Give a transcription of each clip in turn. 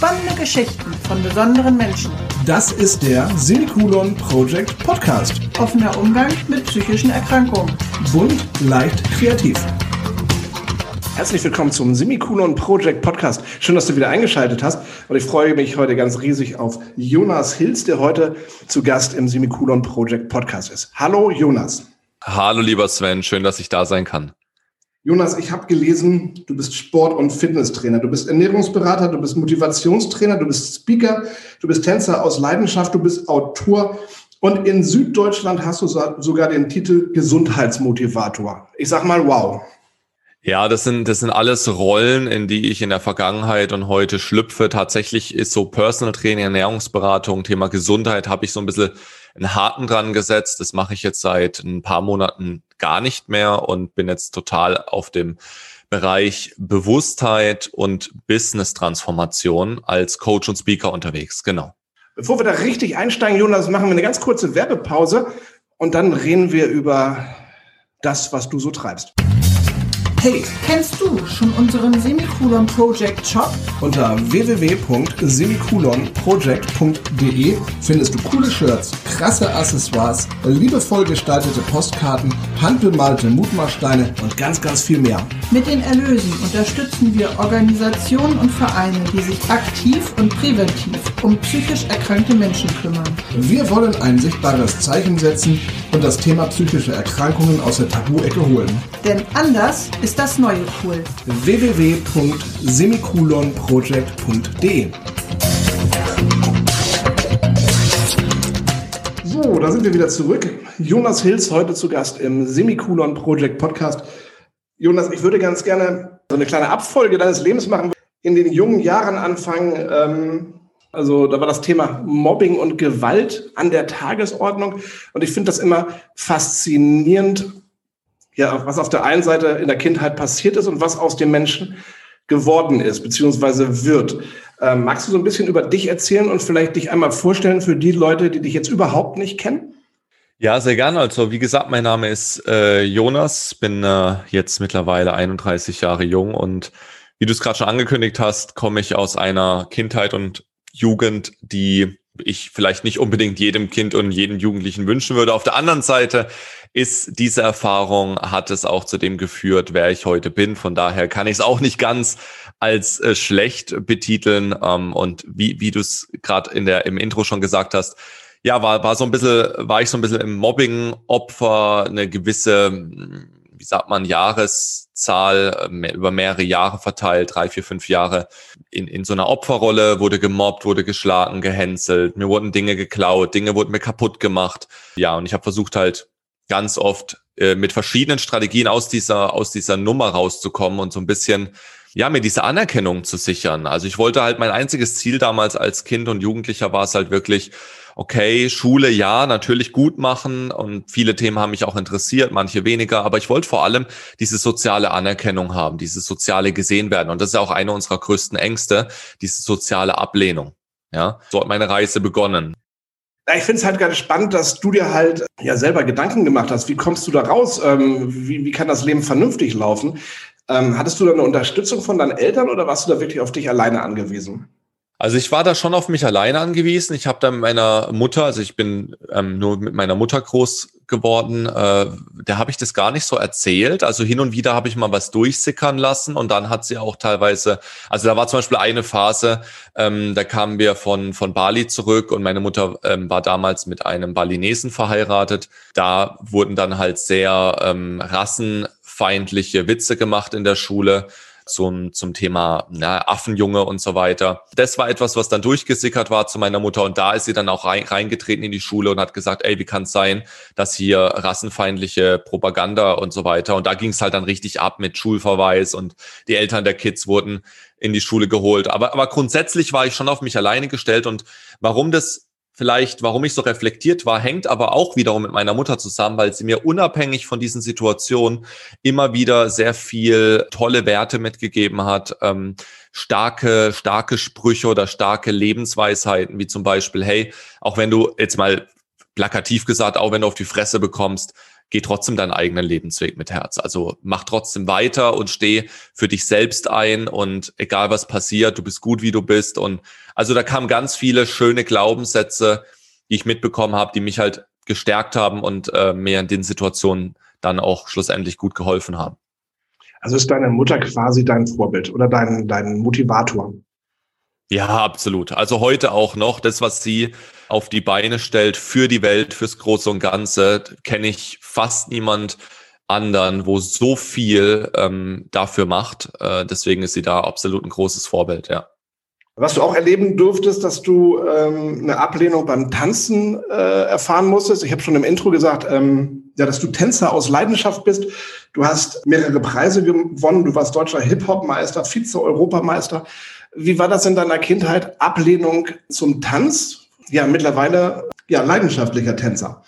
Spannende Geschichten von besonderen Menschen. Das ist der Semikolon Project Podcast. Offener Umgang mit psychischen Erkrankungen. Bunt, leicht, kreativ. Herzlich willkommen zum Semikolon Project Podcast. Schön, dass du wieder eingeschaltet hast. Und ich freue mich heute ganz riesig auf Jonas Hills, der heute zu Gast im Semikolon Project Podcast ist. Hallo, Jonas. Hallo, lieber Sven. Schön, dass ich da sein kann. Jonas, ich habe gelesen, du bist Sport- und Fitnesstrainer, du bist Ernährungsberater, du bist Motivationstrainer, du bist Speaker, du bist Tänzer aus Leidenschaft, du bist Autor und in Süddeutschland hast du sogar den Titel Gesundheitsmotivator. Ich sag mal, wow. Ja, das sind, das sind alles Rollen, in die ich in der Vergangenheit und heute schlüpfe. Tatsächlich ist so Personal Training, Ernährungsberatung, Thema Gesundheit, habe ich so ein bisschen einen Haken dran gesetzt. Das mache ich jetzt seit ein paar Monaten gar nicht mehr und bin jetzt total auf dem Bereich Bewusstheit und Business-Transformation als Coach und Speaker unterwegs. Genau. Bevor wir da richtig einsteigen, Jonas, machen wir eine ganz kurze Werbepause und dann reden wir über das, was du so treibst. Hey, kennst du schon unseren Semikolon Project Shop? Unter www.semikolonproject.de findest du coole Shirts, krasse Accessoires, liebevoll gestaltete Postkarten, handbemalte Mutmachsteine und ganz, ganz viel mehr. Mit den Erlösen unterstützen wir Organisationen und Vereine, die sich aktiv und präventiv um psychisch erkrankte Menschen kümmern. Wir wollen ein sichtbares Zeichen setzen und das Thema psychische Erkrankungen aus der Tabu-Ecke holen. Denn anders ist das neue cool. www.semikolonproject.de So, da sind wir wieder zurück. Jonas Hills heute zu Gast im Semikolon Project Podcast. Jonas, ich würde ganz gerne so eine kleine Abfolge deines Lebens machen. In den jungen Jahren anfangen, ähm, also da war das Thema Mobbing und Gewalt an der Tagesordnung. Und ich finde das immer faszinierend, ja, was auf der einen Seite in der Kindheit passiert ist und was aus dem Menschen geworden ist, beziehungsweise wird. Ähm, magst du so ein bisschen über dich erzählen und vielleicht dich einmal vorstellen für die Leute, die dich jetzt überhaupt nicht kennen? Ja, sehr gerne. Also wie gesagt, mein Name ist äh, Jonas, bin äh, jetzt mittlerweile 31 Jahre jung und wie du es gerade schon angekündigt hast, komme ich aus einer Kindheit und Jugend, die ich vielleicht nicht unbedingt jedem Kind und jedem Jugendlichen wünschen würde. Auf der anderen Seite ist diese Erfahrung, hat es auch zu dem geführt, wer ich heute bin. Von daher kann ich es auch nicht ganz als äh, schlecht betiteln. Ähm, und wie, wie du es gerade in der, im Intro schon gesagt hast, ja, war, war so ein bisschen, war ich so ein bisschen im Mobbing-Opfer, eine gewisse, wie sagt man, Jahreszahl mehr, über mehrere Jahre verteilt, drei, vier, fünf Jahre in, in so einer Opferrolle, wurde gemobbt, wurde geschlagen, gehänselt, mir wurden Dinge geklaut, Dinge wurden mir kaputt gemacht. Ja, und ich habe versucht halt ganz oft äh, mit verschiedenen Strategien aus dieser, aus dieser Nummer rauszukommen und so ein bisschen, ja, mir diese Anerkennung zu sichern. Also ich wollte halt mein einziges Ziel damals als Kind und Jugendlicher war es halt wirklich, okay, Schule ja, natürlich gut machen und viele Themen haben mich auch interessiert, manche weniger, aber ich wollte vor allem diese soziale Anerkennung haben, diese soziale gesehen werden und das ist auch eine unserer größten Ängste, diese soziale Ablehnung. Ja, so hat meine Reise begonnen. Ich finde es halt ganz spannend, dass du dir halt ja selber Gedanken gemacht hast. Wie kommst du da raus? Ähm, wie, wie kann das Leben vernünftig laufen? Ähm, hattest du da eine Unterstützung von deinen Eltern oder warst du da wirklich auf dich alleine angewiesen? Also ich war da schon auf mich alleine angewiesen. Ich habe da mit meiner Mutter, also ich bin ähm, nur mit meiner Mutter groß geworden, äh, da habe ich das gar nicht so erzählt. Also hin und wieder habe ich mal was durchsickern lassen und dann hat sie auch teilweise, also da war zum Beispiel eine Phase, ähm, da kamen wir von, von Bali zurück und meine Mutter ähm, war damals mit einem Balinesen verheiratet. Da wurden dann halt sehr ähm, rassenfeindliche Witze gemacht in der Schule zum, zum Thema na, Affenjunge und so weiter. Das war etwas, was dann durchgesickert war zu meiner Mutter und da ist sie dann auch rein, reingetreten in die Schule und hat gesagt, ey, wie kann es sein, dass hier rassenfeindliche Propaganda und so weiter und da ging es halt dann richtig ab mit Schulverweis und die Eltern der Kids wurden in die Schule geholt. Aber, aber grundsätzlich war ich schon auf mich alleine gestellt und warum das vielleicht, warum ich so reflektiert war, hängt aber auch wiederum mit meiner Mutter zusammen, weil sie mir unabhängig von diesen Situationen immer wieder sehr viel tolle Werte mitgegeben hat, ähm, starke, starke Sprüche oder starke Lebensweisheiten, wie zum Beispiel, hey, auch wenn du jetzt mal plakativ gesagt, auch wenn du auf die Fresse bekommst, geh trotzdem deinen eigenen Lebensweg mit Herz. Also mach trotzdem weiter und steh für dich selbst ein und egal was passiert, du bist gut, wie du bist. Und also da kamen ganz viele schöne Glaubenssätze, die ich mitbekommen habe, die mich halt gestärkt haben und äh, mir in den Situationen dann auch schlussendlich gut geholfen haben. Also ist deine Mutter quasi dein Vorbild oder dein, dein Motivator? Ja, absolut. Also heute auch noch, das, was sie auf die Beine stellt für die Welt, fürs Große und Ganze, kenne ich fast niemand anderen, wo so viel ähm, dafür macht. Äh, deswegen ist sie da absolut ein großes Vorbild, ja. Was du auch erleben durftest, dass du ähm, eine Ablehnung beim Tanzen äh, erfahren musstest. Ich habe schon im Intro gesagt, ähm, ja, dass du Tänzer aus Leidenschaft bist. Du hast mehrere Preise gewonnen. Du warst deutscher Hip-Hop-Meister, Vize-Europameister. Wie war das in deiner Kindheit? Ablehnung zum Tanz? Ja, mittlerweile ja leidenschaftlicher Tänzer.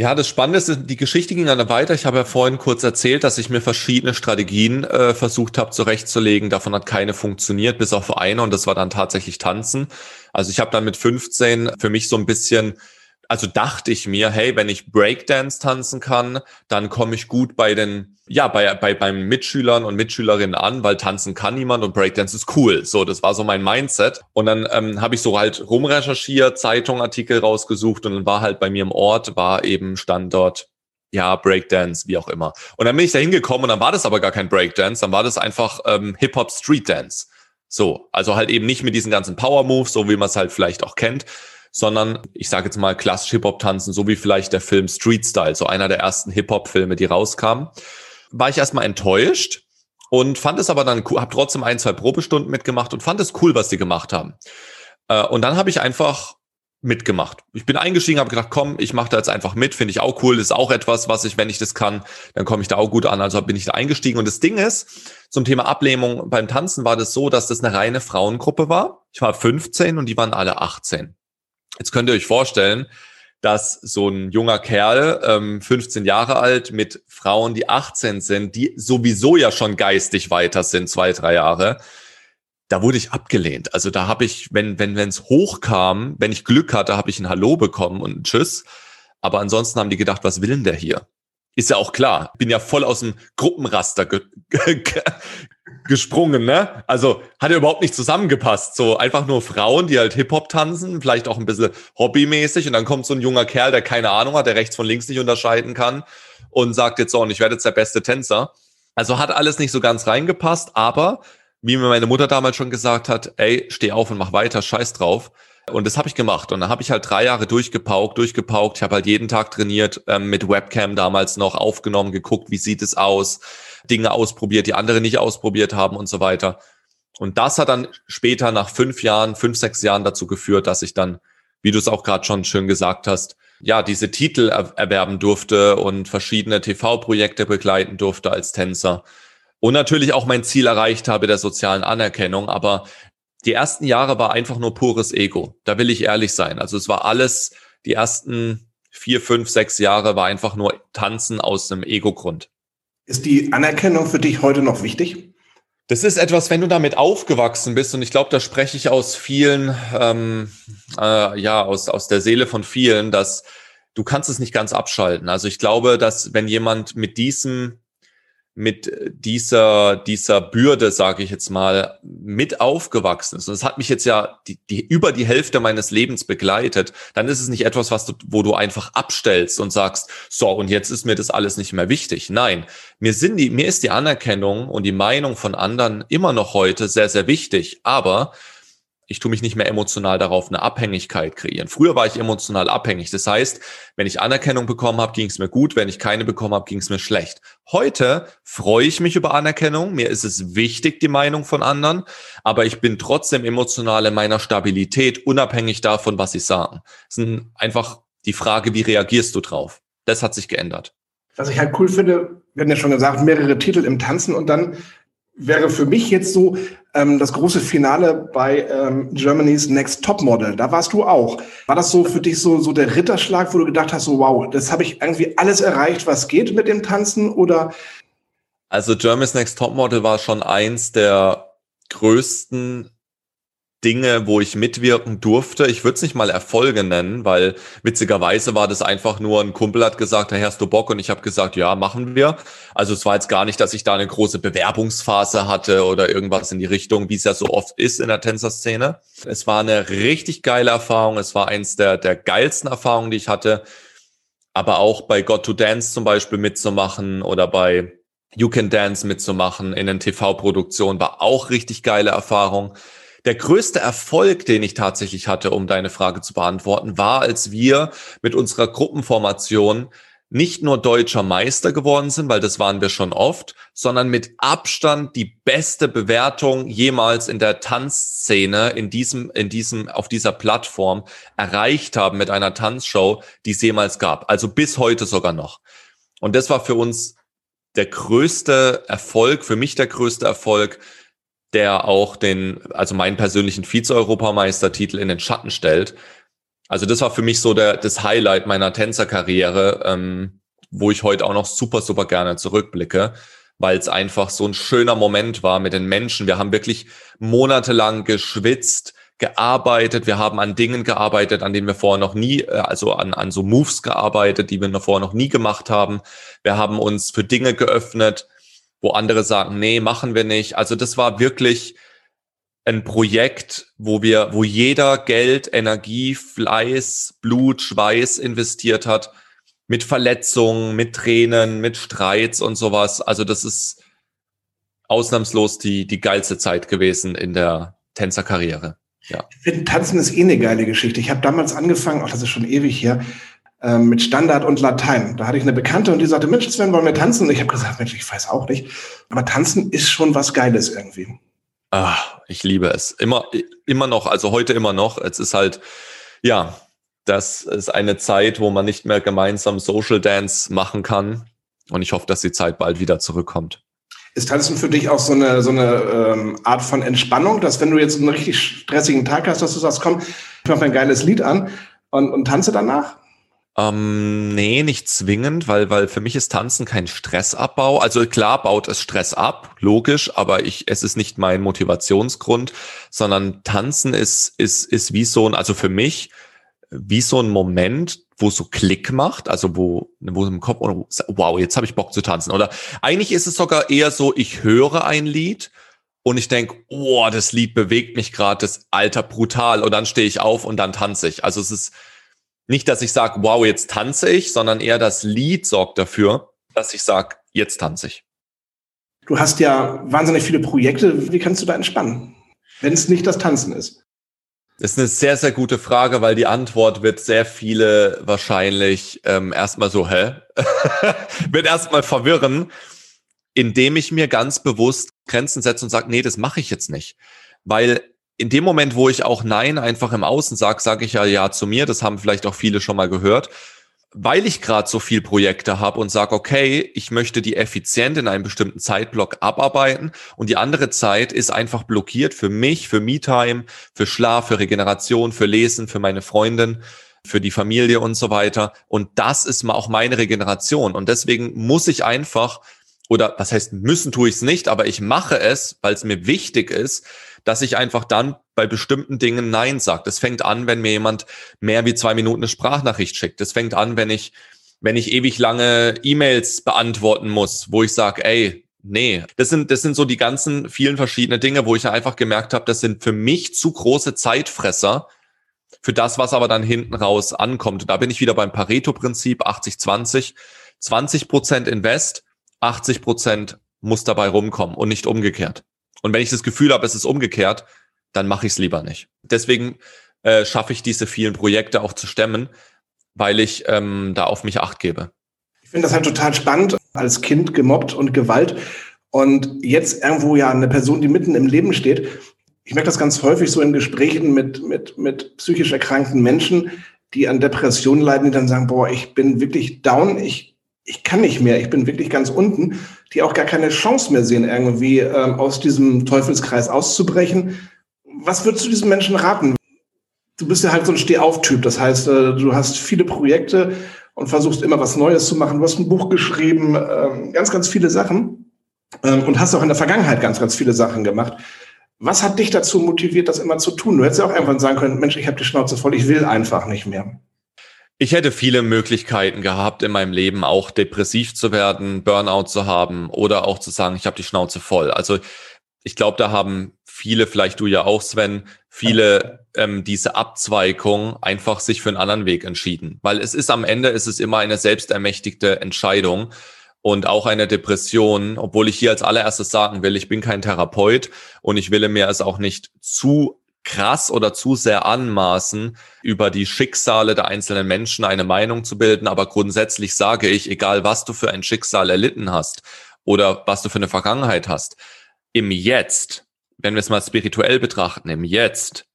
Ja, das Spannende ist, die Geschichte ging dann weiter. Ich habe ja vorhin kurz erzählt, dass ich mir verschiedene Strategien äh, versucht habe zurechtzulegen. Davon hat keine funktioniert, bis auf eine und das war dann tatsächlich Tanzen. Also ich habe dann mit 15 für mich so ein bisschen also dachte ich mir, hey, wenn ich Breakdance tanzen kann, dann komme ich gut bei den, ja, bei, bei, beim Mitschülern und Mitschülerinnen an, weil tanzen kann niemand und Breakdance ist cool. So, das war so mein Mindset. Und dann ähm, habe ich so halt rumrecherchiert, Zeitung, Artikel rausgesucht und dann war halt bei mir im Ort, war eben Standort ja, Breakdance, wie auch immer. Und dann bin ich da hingekommen und dann war das aber gar kein Breakdance, dann war das einfach ähm, Hip-Hop Street Dance. So, also halt eben nicht mit diesen ganzen Power Moves, so wie man es halt vielleicht auch kennt, sondern ich sage jetzt mal klassisch Hip-Hop tanzen, so wie vielleicht der Film Street Style, so einer der ersten Hip-Hop-Filme, die rauskamen. War ich erstmal enttäuscht und fand es aber dann, habe trotzdem ein, zwei Probestunden mitgemacht und fand es cool, was die gemacht haben. Äh, und dann habe ich einfach mitgemacht. Ich bin eingestiegen, habe gedacht, komm, ich mache da jetzt einfach mit, finde ich auch cool, ist auch etwas, was ich, wenn ich das kann, dann komme ich da auch gut an. Also bin ich da eingestiegen. Und das Ding ist, zum Thema Ablehnung beim Tanzen war das so, dass das eine reine Frauengruppe war. Ich war 15 und die waren alle 18. Jetzt könnt ihr euch vorstellen, dass so ein junger Kerl, ähm, 15 Jahre alt, mit Frauen, die 18 sind, die sowieso ja schon geistig weiter sind, zwei, drei Jahre, da wurde ich abgelehnt. Also da habe ich, wenn wenn wenn es hochkam, wenn ich Glück hatte, habe ich ein Hallo bekommen und ein Tschüss. Aber ansonsten haben die gedacht, was will denn der hier? Ist ja auch klar. Bin ja voll aus dem Gruppenraster ge gesprungen, ne? Also hat er überhaupt nicht zusammengepasst. So einfach nur Frauen, die halt Hip-Hop tanzen, vielleicht auch ein bisschen hobbymäßig und dann kommt so ein junger Kerl, der keine Ahnung hat, der rechts von links nicht unterscheiden kann und sagt jetzt so, und ich werde jetzt der beste Tänzer. Also hat alles nicht so ganz reingepasst, aber wie mir meine Mutter damals schon gesagt hat, ey, steh auf und mach weiter, scheiß drauf. Und das habe ich gemacht. Und dann habe ich halt drei Jahre durchgepaukt, durchgepaukt. Ich habe halt jeden Tag trainiert, ähm, mit Webcam damals noch aufgenommen, geguckt, wie sieht es aus, Dinge ausprobiert, die andere nicht ausprobiert haben und so weiter. Und das hat dann später nach fünf Jahren, fünf, sechs Jahren dazu geführt, dass ich dann, wie du es auch gerade schon schön gesagt hast, ja, diese Titel er erwerben durfte und verschiedene TV-Projekte begleiten durfte als Tänzer. Und natürlich auch mein Ziel erreicht habe der sozialen Anerkennung. Aber die ersten Jahre war einfach nur pures Ego. Da will ich ehrlich sein. Also es war alles, die ersten vier, fünf, sechs Jahre war einfach nur Tanzen aus einem Ego-Grund. Ist die Anerkennung für dich heute noch wichtig? Das ist etwas, wenn du damit aufgewachsen bist, und ich glaube, da spreche ich aus vielen, ähm, äh, ja, aus, aus der Seele von vielen, dass du kannst es nicht ganz abschalten. Also ich glaube, dass wenn jemand mit diesem mit dieser, dieser Bürde, sage ich jetzt mal, mit aufgewachsen ist, und es hat mich jetzt ja die, die, über die Hälfte meines Lebens begleitet, dann ist es nicht etwas, was du, wo du einfach abstellst und sagst, so, und jetzt ist mir das alles nicht mehr wichtig. Nein, mir sind die, mir ist die Anerkennung und die Meinung von anderen immer noch heute sehr, sehr wichtig, aber ich tue mich nicht mehr emotional darauf eine Abhängigkeit kreieren. Früher war ich emotional abhängig. Das heißt, wenn ich Anerkennung bekommen habe, ging es mir gut. Wenn ich keine bekommen habe, ging es mir schlecht. Heute freue ich mich über Anerkennung. Mir ist es wichtig, die Meinung von anderen. Aber ich bin trotzdem emotional in meiner Stabilität, unabhängig davon, was sie sagen. Es ist einfach die Frage, wie reagierst du drauf? Das hat sich geändert. Was ich halt cool finde, wir hatten ja schon gesagt, mehrere Titel im Tanzen und dann wäre für mich jetzt so ähm, das große Finale bei ähm, Germany's Next Top Model. Da warst du auch. War das so für dich so, so der Ritterschlag, wo du gedacht hast, so wow, das habe ich irgendwie alles erreicht, was geht mit dem Tanzen? Oder? Also Germany's Next Top Model war schon eins der größten Dinge, wo ich mitwirken durfte. Ich würde es nicht mal Erfolge nennen, weil witzigerweise war das einfach nur, ein Kumpel hat gesagt, hey, hast du Bock? Und ich habe gesagt, ja, machen wir. Also es war jetzt gar nicht, dass ich da eine große Bewerbungsphase hatte oder irgendwas in die Richtung, wie es ja so oft ist in der Tänzerszene. Es war eine richtig geile Erfahrung. Es war eins der, der geilsten Erfahrungen, die ich hatte. Aber auch bei Got to Dance zum Beispiel mitzumachen oder bei You Can Dance mitzumachen in den TV-Produktionen war auch richtig geile Erfahrung. Der größte Erfolg, den ich tatsächlich hatte, um deine Frage zu beantworten, war, als wir mit unserer Gruppenformation nicht nur deutscher Meister geworden sind, weil das waren wir schon oft, sondern mit Abstand die beste Bewertung jemals in der Tanzszene in diesem, in diesem, auf dieser Plattform erreicht haben mit einer Tanzshow, die es jemals gab. Also bis heute sogar noch. Und das war für uns der größte Erfolg, für mich der größte Erfolg, der auch den, also meinen persönlichen Vize-Europameistertitel in den Schatten stellt. Also das war für mich so der, das Highlight meiner Tänzerkarriere, ähm, wo ich heute auch noch super, super gerne zurückblicke, weil es einfach so ein schöner Moment war mit den Menschen. Wir haben wirklich monatelang geschwitzt, gearbeitet, wir haben an Dingen gearbeitet, an denen wir vorher noch nie, äh, also an, an so Moves gearbeitet, die wir vorher noch nie gemacht haben. Wir haben uns für Dinge geöffnet, wo andere sagen, nee, machen wir nicht. Also das war wirklich ein Projekt, wo wir, wo jeder Geld, Energie, Fleiß, Blut, Schweiß investiert hat, mit Verletzungen, mit Tränen, mit Streits und sowas. Also das ist ausnahmslos die, die geilste Zeit gewesen in der Tänzerkarriere. Ja. Ich finde, Tanzen ist eh eine geile Geschichte. Ich habe damals angefangen, auch das ist schon ewig hier, ähm, mit Standard und Latein. Da hatte ich eine Bekannte und die sagte, Mensch, Sven, wollen wir tanzen? Und ich habe gesagt, Mensch, ich weiß auch nicht. Aber tanzen ist schon was Geiles irgendwie. Ah, ich liebe es. Immer, immer noch, also heute immer noch. Es ist halt, ja, das ist eine Zeit, wo man nicht mehr gemeinsam Social Dance machen kann. Und ich hoffe, dass die Zeit bald wieder zurückkommt. Ist Tanzen für dich auch so eine, so eine ähm, Art von Entspannung, dass wenn du jetzt einen richtig stressigen Tag hast, dass du sagst, komm, ich mache mir ein geiles Lied an und, und tanze danach? Ähm, nee, nicht zwingend, weil, weil für mich ist Tanzen kein Stressabbau. Also klar baut es Stress ab, logisch, aber ich, es ist nicht mein Motivationsgrund, sondern Tanzen ist, ist, ist wie so ein, also für mich, wie so ein Moment, wo so Klick macht, also wo, wo im Kopf, wow, jetzt habe ich Bock zu tanzen. Oder eigentlich ist es sogar eher so, ich höre ein Lied und ich denke, oh, das Lied bewegt mich gerade, das Alter brutal. Und dann stehe ich auf und dann tanze ich. Also es ist nicht, dass ich sage, wow, jetzt tanze ich, sondern eher das Lied sorgt dafür, dass ich sage, jetzt tanze ich. Du hast ja wahnsinnig viele Projekte. Wie kannst du da entspannen, wenn es nicht das Tanzen ist? Das ist eine sehr, sehr gute Frage, weil die Antwort wird sehr viele wahrscheinlich ähm, erstmal so, hä? wird erstmal verwirren, indem ich mir ganz bewusst Grenzen setze und sage, nee, das mache ich jetzt nicht. Weil in dem Moment, wo ich auch Nein einfach im Außen sage, sage ich ja Ja zu mir. Das haben vielleicht auch viele schon mal gehört. Weil ich gerade so viel Projekte habe und sage, okay, ich möchte die effizient in einem bestimmten Zeitblock abarbeiten und die andere Zeit ist einfach blockiert für mich, für Me-Time, für Schlaf, für Regeneration, für Lesen, für meine Freundin, für die Familie und so weiter. Und das ist auch meine Regeneration. Und deswegen muss ich einfach, oder was heißt müssen tue ich es nicht, aber ich mache es, weil es mir wichtig ist, dass ich einfach dann bei bestimmten Dingen Nein sage. Das fängt an, wenn mir jemand mehr wie zwei Minuten eine Sprachnachricht schickt. Das fängt an, wenn ich, wenn ich ewig lange E-Mails beantworten muss, wo ich sage, ey, nee. Das sind, das sind so die ganzen vielen verschiedenen Dinge, wo ich einfach gemerkt habe, das sind für mich zu große Zeitfresser für das, was aber dann hinten raus ankommt. Und da bin ich wieder beim Pareto-Prinzip 80-20. 20 Prozent Invest, 80 Prozent muss dabei rumkommen und nicht umgekehrt. Und wenn ich das Gefühl habe, es ist umgekehrt, dann mache ich es lieber nicht. Deswegen äh, schaffe ich diese vielen Projekte auch zu stemmen, weil ich ähm, da auf mich acht gebe. Ich finde das halt total spannend, als Kind gemobbt und Gewalt. Und jetzt irgendwo ja eine Person, die mitten im Leben steht. Ich merke das ganz häufig so in Gesprächen mit, mit, mit psychisch erkrankten Menschen, die an Depressionen leiden, die dann sagen, boah, ich bin wirklich down, ich ich kann nicht mehr, ich bin wirklich ganz unten, die auch gar keine Chance mehr sehen, irgendwie ähm, aus diesem Teufelskreis auszubrechen. Was würdest du diesen Menschen raten? Du bist ja halt so ein Stehauf-Typ, das heißt, äh, du hast viele Projekte und versuchst immer was Neues zu machen. Du hast ein Buch geschrieben, äh, ganz, ganz viele Sachen ähm, und hast auch in der Vergangenheit ganz, ganz viele Sachen gemacht. Was hat dich dazu motiviert, das immer zu tun? Du hättest ja auch irgendwann sagen können, Mensch, ich habe die Schnauze voll, ich will einfach nicht mehr. Ich hätte viele Möglichkeiten gehabt in meinem Leben, auch depressiv zu werden, Burnout zu haben oder auch zu sagen, ich habe die Schnauze voll. Also ich glaube, da haben viele, vielleicht du ja auch, Sven, viele ähm, diese Abzweigung einfach sich für einen anderen Weg entschieden. Weil es ist am Ende, ist es immer eine selbstermächtigte Entscheidung und auch eine Depression, obwohl ich hier als allererstes sagen will, ich bin kein Therapeut und ich will mir es auch nicht zu krass oder zu sehr anmaßen, über die Schicksale der einzelnen Menschen eine Meinung zu bilden. Aber grundsätzlich sage ich, egal was du für ein Schicksal erlitten hast oder was du für eine Vergangenheit hast, im Jetzt, wenn wir es mal spirituell betrachten, im Jetzt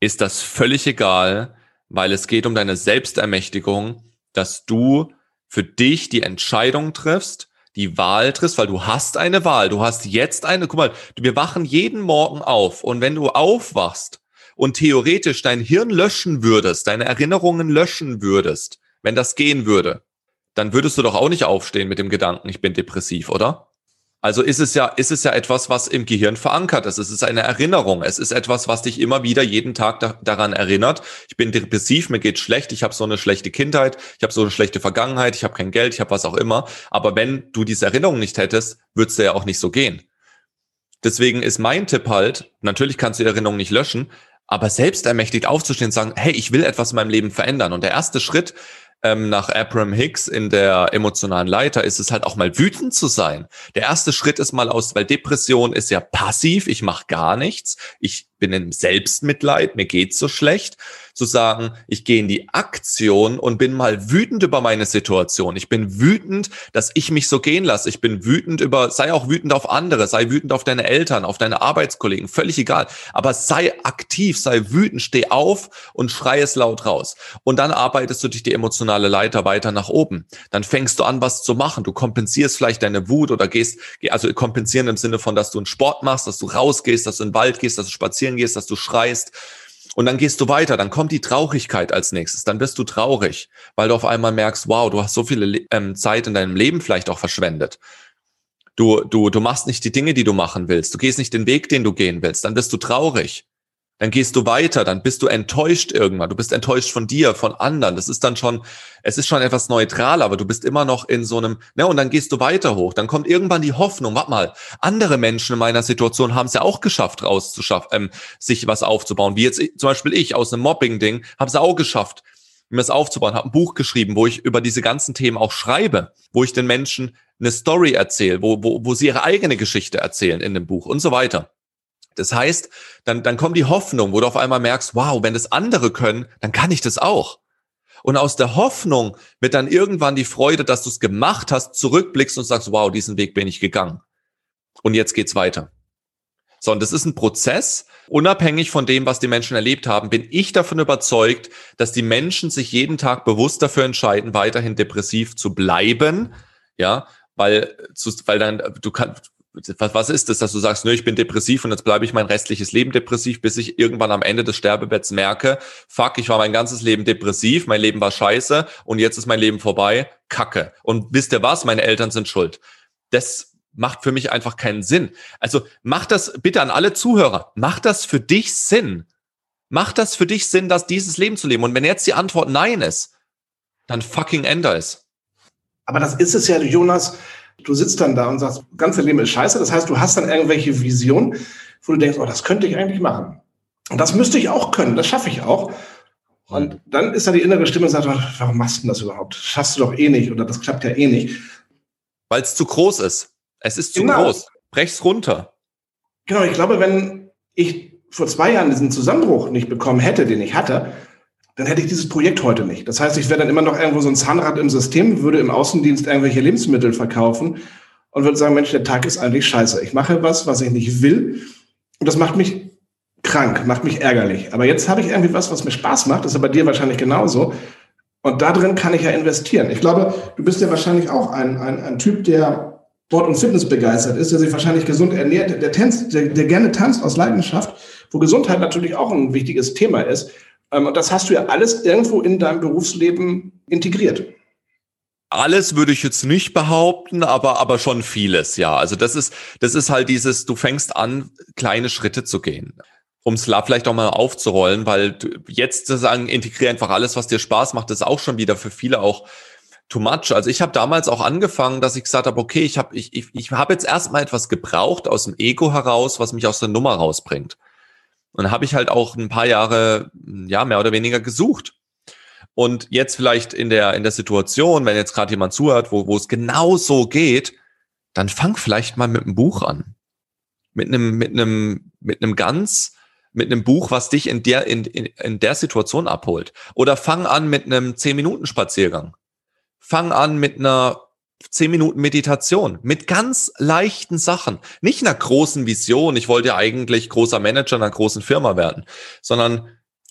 ist das völlig egal, weil es geht um deine Selbstermächtigung, dass du für dich die Entscheidung triffst, die Wahl triffst, weil du hast eine Wahl. Du hast jetzt eine, guck mal, wir wachen jeden Morgen auf und wenn du aufwachst und theoretisch dein Hirn löschen würdest, deine Erinnerungen löschen würdest, wenn das gehen würde, dann würdest du doch auch nicht aufstehen mit dem Gedanken, ich bin depressiv, oder? Also ist es ja, ist es ja etwas, was im Gehirn verankert ist. Es ist eine Erinnerung. Es ist etwas, was dich immer wieder jeden Tag da, daran erinnert. Ich bin depressiv, mir geht schlecht, ich habe so eine schlechte Kindheit, ich habe so eine schlechte Vergangenheit, ich habe kein Geld, ich habe was auch immer. Aber wenn du diese Erinnerung nicht hättest, würde es dir ja auch nicht so gehen. Deswegen ist mein Tipp halt, natürlich kannst du die Erinnerung nicht löschen, aber selbst ermächtigt aufzustehen und sagen, hey, ich will etwas in meinem Leben verändern. Und der erste Schritt ähm, nach Abraham Hicks in der emotionalen Leiter ist es halt auch mal wütend zu sein. Der erste Schritt ist mal aus, weil Depression ist ja passiv, ich mache gar nichts, ich bin im Selbstmitleid, mir geht's so schlecht zu sagen, ich gehe in die Aktion und bin mal wütend über meine Situation. Ich bin wütend, dass ich mich so gehen lasse. Ich bin wütend über, sei auch wütend auf andere, sei wütend auf deine Eltern, auf deine Arbeitskollegen, völlig egal. Aber sei aktiv, sei wütend, steh auf und schrei es laut raus. Und dann arbeitest du dich die emotionale Leiter weiter nach oben. Dann fängst du an, was zu machen. Du kompensierst vielleicht deine Wut oder gehst, also kompensieren im Sinne von, dass du einen Sport machst, dass du rausgehst, dass du in den Wald gehst, dass du spazieren gehst, dass du schreist und dann gehst du weiter, dann kommt die Traurigkeit als nächstes, dann bist du traurig, weil du auf einmal merkst, wow, du hast so viele ähm, Zeit in deinem Leben vielleicht auch verschwendet. Du, du, du machst nicht die Dinge, die du machen willst. Du gehst nicht den Weg, den du gehen willst. Dann bist du traurig dann gehst du weiter, dann bist du enttäuscht irgendwann. Du bist enttäuscht von dir, von anderen. Das ist dann schon, es ist schon etwas neutral, aber du bist immer noch in so einem, ne, und dann gehst du weiter hoch. Dann kommt irgendwann die Hoffnung, warte mal, andere Menschen in meiner Situation haben es ja auch geschafft, rauszuschaffen, ähm, sich was aufzubauen. Wie jetzt zum Beispiel ich aus einem Mobbing-Ding, habe es auch geschafft, mir das aufzubauen, habe ein Buch geschrieben, wo ich über diese ganzen Themen auch schreibe, wo ich den Menschen eine Story erzähle, wo, wo, wo sie ihre eigene Geschichte erzählen in dem Buch und so weiter. Das heißt, dann, dann kommt die Hoffnung, wo du auf einmal merkst, wow, wenn das andere können, dann kann ich das auch. Und aus der Hoffnung wird dann irgendwann die Freude, dass du es gemacht hast, zurückblickst und sagst, wow, diesen Weg bin ich gegangen. Und jetzt geht's weiter. So, und das ist ein Prozess. Unabhängig von dem, was die Menschen erlebt haben, bin ich davon überzeugt, dass die Menschen sich jeden Tag bewusst dafür entscheiden, weiterhin depressiv zu bleiben. Ja, weil, weil dann, du kannst, was, ist das, dass du sagst, nö, ich bin depressiv und jetzt bleibe ich mein restliches Leben depressiv, bis ich irgendwann am Ende des Sterbebetts merke, fuck, ich war mein ganzes Leben depressiv, mein Leben war scheiße und jetzt ist mein Leben vorbei, kacke. Und wisst ihr was, meine Eltern sind schuld. Das macht für mich einfach keinen Sinn. Also macht das bitte an alle Zuhörer, macht das für dich Sinn? Macht das für dich Sinn, dass dieses Leben zu leben? Und wenn jetzt die Antwort nein ist, dann fucking änder es. Aber das ist es ja, Jonas. Du sitzt dann da und sagst, ganze Leben ist scheiße. Das heißt, du hast dann irgendwelche Visionen, wo du denkst, oh, das könnte ich eigentlich machen. Und das müsste ich auch können, das schaffe ich auch. Und dann ist da die innere Stimme und sagt, warum machst du denn das überhaupt? Das schaffst du doch eh nicht oder das klappt ja eh nicht. Weil es zu groß ist. Es ist zu genau. groß. Brech's runter. Genau, ich glaube, wenn ich vor zwei Jahren diesen Zusammenbruch nicht bekommen hätte, den ich hatte, dann hätte ich dieses Projekt heute nicht. Das heißt, ich wäre dann immer noch irgendwo so ein Zahnrad im System, würde im Außendienst irgendwelche Lebensmittel verkaufen und würde sagen, Mensch, der Tag ist eigentlich scheiße. Ich mache was, was ich nicht will. Und das macht mich krank, macht mich ärgerlich. Aber jetzt habe ich irgendwie was, was mir Spaß macht. Das ist bei dir wahrscheinlich genauso. Und da drin kann ich ja investieren. Ich glaube, du bist ja wahrscheinlich auch ein, ein, ein Typ, der Sport und Fitness begeistert ist, der sich wahrscheinlich gesund ernährt, der, tanzt, der, der gerne tanzt aus Leidenschaft, wo Gesundheit natürlich auch ein wichtiges Thema ist. Ähm, und das hast du ja alles irgendwo in deinem Berufsleben integriert. alles würde ich jetzt nicht behaupten, aber, aber schon vieles, ja. Also das ist, das ist halt dieses, du fängst an, kleine Schritte zu gehen. Um es vielleicht auch mal aufzurollen, weil jetzt zu sagen, integriere einfach alles, was dir Spaß macht, ist auch schon wieder für viele auch too much. Also ich habe damals auch angefangen, dass ich gesagt habe, okay, ich habe ich, ich, ich hab jetzt erstmal etwas gebraucht aus dem Ego heraus, was mich aus der Nummer rausbringt. Und habe ich halt auch ein paar Jahre, ja, mehr oder weniger gesucht. Und jetzt vielleicht in der, in der Situation, wenn jetzt gerade jemand zuhört, wo, wo es genau so geht, dann fang vielleicht mal mit einem Buch an. Mit einem, mit einem, mit einem ganz, mit einem Buch, was dich in der, in, in, in der Situation abholt. Oder fang an mit einem 10-Minuten-Spaziergang fang an mit einer 10 Minuten Meditation, mit ganz leichten Sachen. Nicht einer großen Vision, ich wollte ja eigentlich großer Manager in einer großen Firma werden, sondern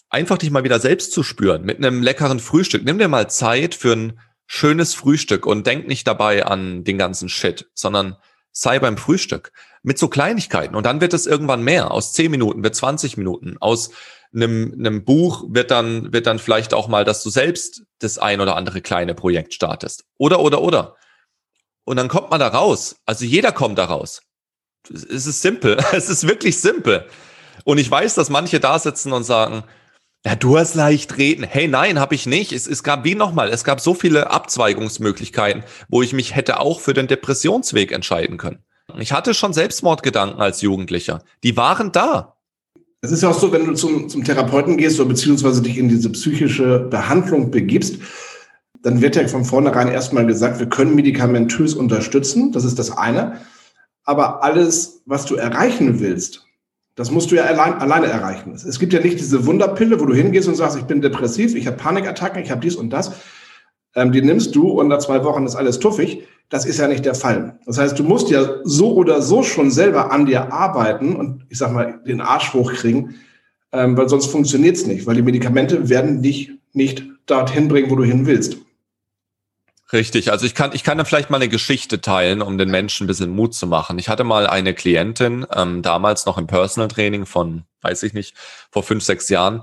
einfach dich mal wieder selbst zu spüren, mit einem leckeren Frühstück. Nimm dir mal Zeit für ein schönes Frühstück und denk nicht dabei an den ganzen Shit, sondern sei beim Frühstück mit so Kleinigkeiten. Und dann wird es irgendwann mehr. Aus 10 Minuten wird 20 Minuten. Aus einem, einem Buch wird dann, wird dann vielleicht auch mal, dass du selbst das ein oder andere kleine Projekt startest. Oder, oder, oder. Und dann kommt man da raus. Also jeder kommt da raus. Es ist simpel. Es ist wirklich simpel. Und ich weiß, dass manche da sitzen und sagen, ja, du hast leicht reden. Hey, nein, habe ich nicht. Es, es gab wie nochmal, es gab so viele Abzweigungsmöglichkeiten, wo ich mich hätte auch für den Depressionsweg entscheiden können. Ich hatte schon Selbstmordgedanken als Jugendlicher. Die waren da. Es ist ja auch so, wenn du zum, zum Therapeuten gehst oder beziehungsweise dich in diese psychische Behandlung begibst, dann wird ja von vornherein erstmal gesagt, wir können medikamentös unterstützen. Das ist das eine. Aber alles, was du erreichen willst, das musst du ja allein, alleine erreichen. Es gibt ja nicht diese Wunderpille, wo du hingehst und sagst, ich bin depressiv, ich habe Panikattacken, ich habe dies und das. Ähm, die nimmst du und nach zwei Wochen ist alles tuffig. Das ist ja nicht der Fall. Das heißt, du musst ja so oder so schon selber an dir arbeiten und ich sag mal, den Arsch hochkriegen, ähm, weil sonst funktioniert es nicht, weil die Medikamente werden dich nicht dorthin bringen, wo du hin willst. Richtig, also ich kann, ich kann da vielleicht mal eine Geschichte teilen, um den Menschen ein bisschen Mut zu machen. Ich hatte mal eine Klientin, ähm, damals noch im Personal Training von, weiß ich nicht, vor fünf, sechs Jahren.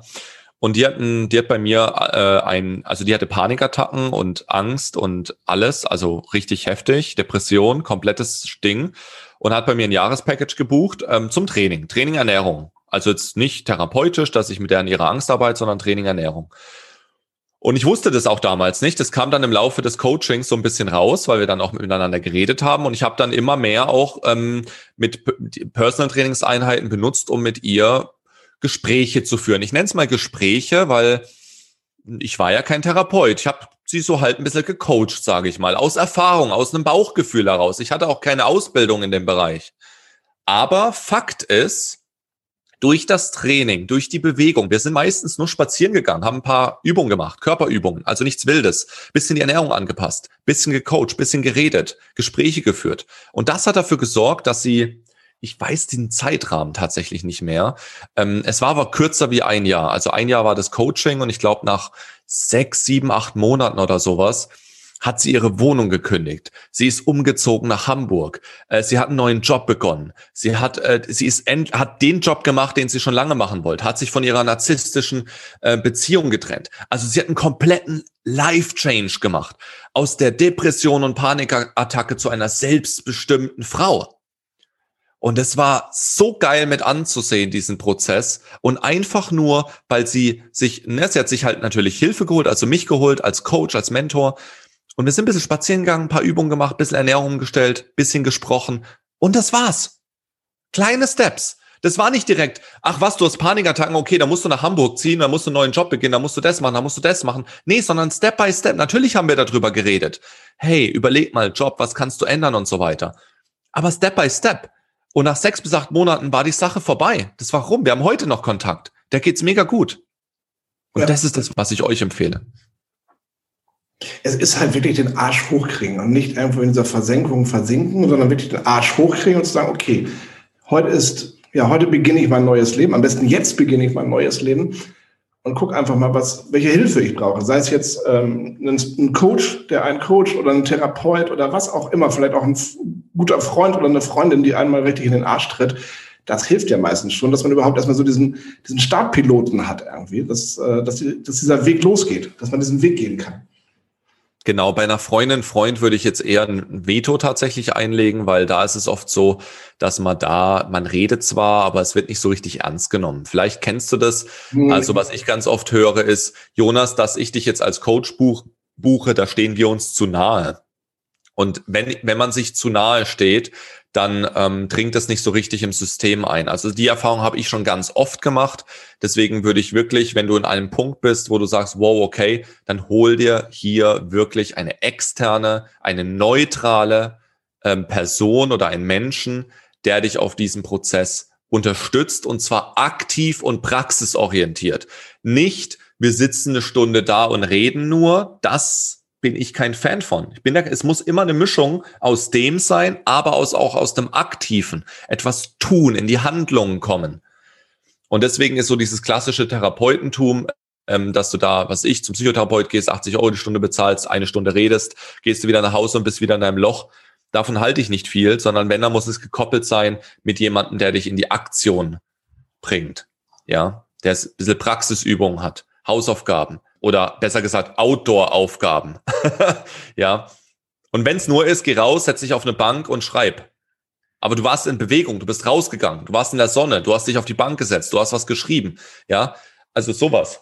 Und die hatten, die hat bei mir äh, ein, also die hatte Panikattacken und Angst und alles, also richtig heftig, Depression, komplettes Ding und hat bei mir ein Jahrespackage gebucht ähm, zum Training, Training Ernährung. Also jetzt nicht therapeutisch, dass ich mit der an ihrer Angst arbeite, sondern Training Ernährung. Und ich wusste das auch damals nicht. Das kam dann im Laufe des Coachings so ein bisschen raus, weil wir dann auch miteinander geredet haben. Und ich habe dann immer mehr auch ähm, mit Personal Trainingseinheiten benutzt, um mit ihr Gespräche zu führen. Ich nenne es mal Gespräche, weil ich war ja kein Therapeut. Ich habe sie so halt ein bisschen gecoacht, sage ich mal, aus Erfahrung, aus einem Bauchgefühl heraus. Ich hatte auch keine Ausbildung in dem Bereich. Aber Fakt ist, durch das Training, durch die Bewegung, wir sind meistens nur spazieren gegangen, haben ein paar Übungen gemacht, Körperübungen, also nichts Wildes, bisschen die Ernährung angepasst, bisschen gecoacht, bisschen geredet, Gespräche geführt. Und das hat dafür gesorgt, dass sie ich weiß den Zeitrahmen tatsächlich nicht mehr. Ähm, es war aber kürzer wie ein Jahr. Also ein Jahr war das Coaching und ich glaube nach sechs, sieben, acht Monaten oder sowas hat sie ihre Wohnung gekündigt. Sie ist umgezogen nach Hamburg. Äh, sie hat einen neuen Job begonnen. Sie hat, äh, sie ist end, hat den Job gemacht, den sie schon lange machen wollte. Hat sich von ihrer narzisstischen äh, Beziehung getrennt. Also sie hat einen kompletten Life Change gemacht. Aus der Depression und Panikattacke zu einer selbstbestimmten Frau. Und es war so geil mit anzusehen, diesen Prozess. Und einfach nur, weil sie sich, ne, sie hat sich halt natürlich Hilfe geholt, also mich geholt als Coach, als Mentor. Und wir sind ein bisschen spazieren gegangen, ein paar Übungen gemacht, ein bisschen Ernährung umgestellt, ein bisschen gesprochen. Und das war's. Kleine Steps. Das war nicht direkt, ach was, du hast Panikattacken, okay, da musst du nach Hamburg ziehen, da musst du einen neuen Job beginnen, da musst du das machen, da musst du das machen. Nee, sondern Step by Step. Natürlich haben wir darüber geredet. Hey, überleg mal, Job, was kannst du ändern und so weiter. Aber Step by Step. Und nach sechs bis acht Monaten war die Sache vorbei. Das war rum. Wir haben heute noch Kontakt. Der geht's mega gut. Und ja. das ist das, was ich euch empfehle. Es ist halt wirklich den Arsch hochkriegen und nicht irgendwo in dieser Versenkung versinken, sondern wirklich den Arsch hochkriegen und zu sagen, okay, heute ist, ja, heute beginne ich mein neues Leben. Am besten jetzt beginne ich mein neues Leben und guck einfach mal, was, welche Hilfe ich brauche. Sei es jetzt ähm, ein, ein Coach, der einen Coach oder ein Therapeut oder was auch immer, vielleicht auch ein guter Freund oder eine Freundin, die einmal richtig in den Arsch tritt. Das hilft ja meistens schon, dass man überhaupt erstmal so diesen, diesen Startpiloten hat irgendwie, dass, äh, dass, dass dieser Weg losgeht, dass man diesen Weg gehen kann. Genau, bei einer Freundin, Freund würde ich jetzt eher ein Veto tatsächlich einlegen, weil da ist es oft so, dass man da, man redet zwar, aber es wird nicht so richtig ernst genommen. Vielleicht kennst du das. Also was ich ganz oft höre ist, Jonas, dass ich dich jetzt als Coach buch, buche, da stehen wir uns zu nahe. Und wenn, wenn man sich zu nahe steht, dann ähm, dringt das nicht so richtig im System ein. Also die Erfahrung habe ich schon ganz oft gemacht. Deswegen würde ich wirklich, wenn du in einem Punkt bist, wo du sagst, wow, okay, dann hol dir hier wirklich eine externe, eine neutrale ähm, Person oder einen Menschen, der dich auf diesem Prozess unterstützt und zwar aktiv und praxisorientiert. Nicht, wir sitzen eine Stunde da und reden nur. Das bin ich kein Fan von. Ich bin da, es muss immer eine Mischung aus dem sein, aber aus, auch aus dem Aktiven. Etwas tun, in die Handlungen kommen. Und deswegen ist so dieses klassische Therapeutentum, ähm, dass du da, was ich, zum Psychotherapeut gehst, 80 Euro die Stunde bezahlst, eine Stunde redest, gehst du wieder nach Hause und bist wieder in deinem Loch. Davon halte ich nicht viel, sondern wenn, dann muss es gekoppelt sein mit jemandem, der dich in die Aktion bringt. Ja, der ein bisschen Praxisübung hat, Hausaufgaben oder besser gesagt Outdoor-Aufgaben. ja. Und wenn es nur ist, geh raus, setz dich auf eine Bank und schreib. Aber du warst in Bewegung, du bist rausgegangen, du warst in der Sonne, du hast dich auf die Bank gesetzt, du hast was geschrieben. Ja, also sowas.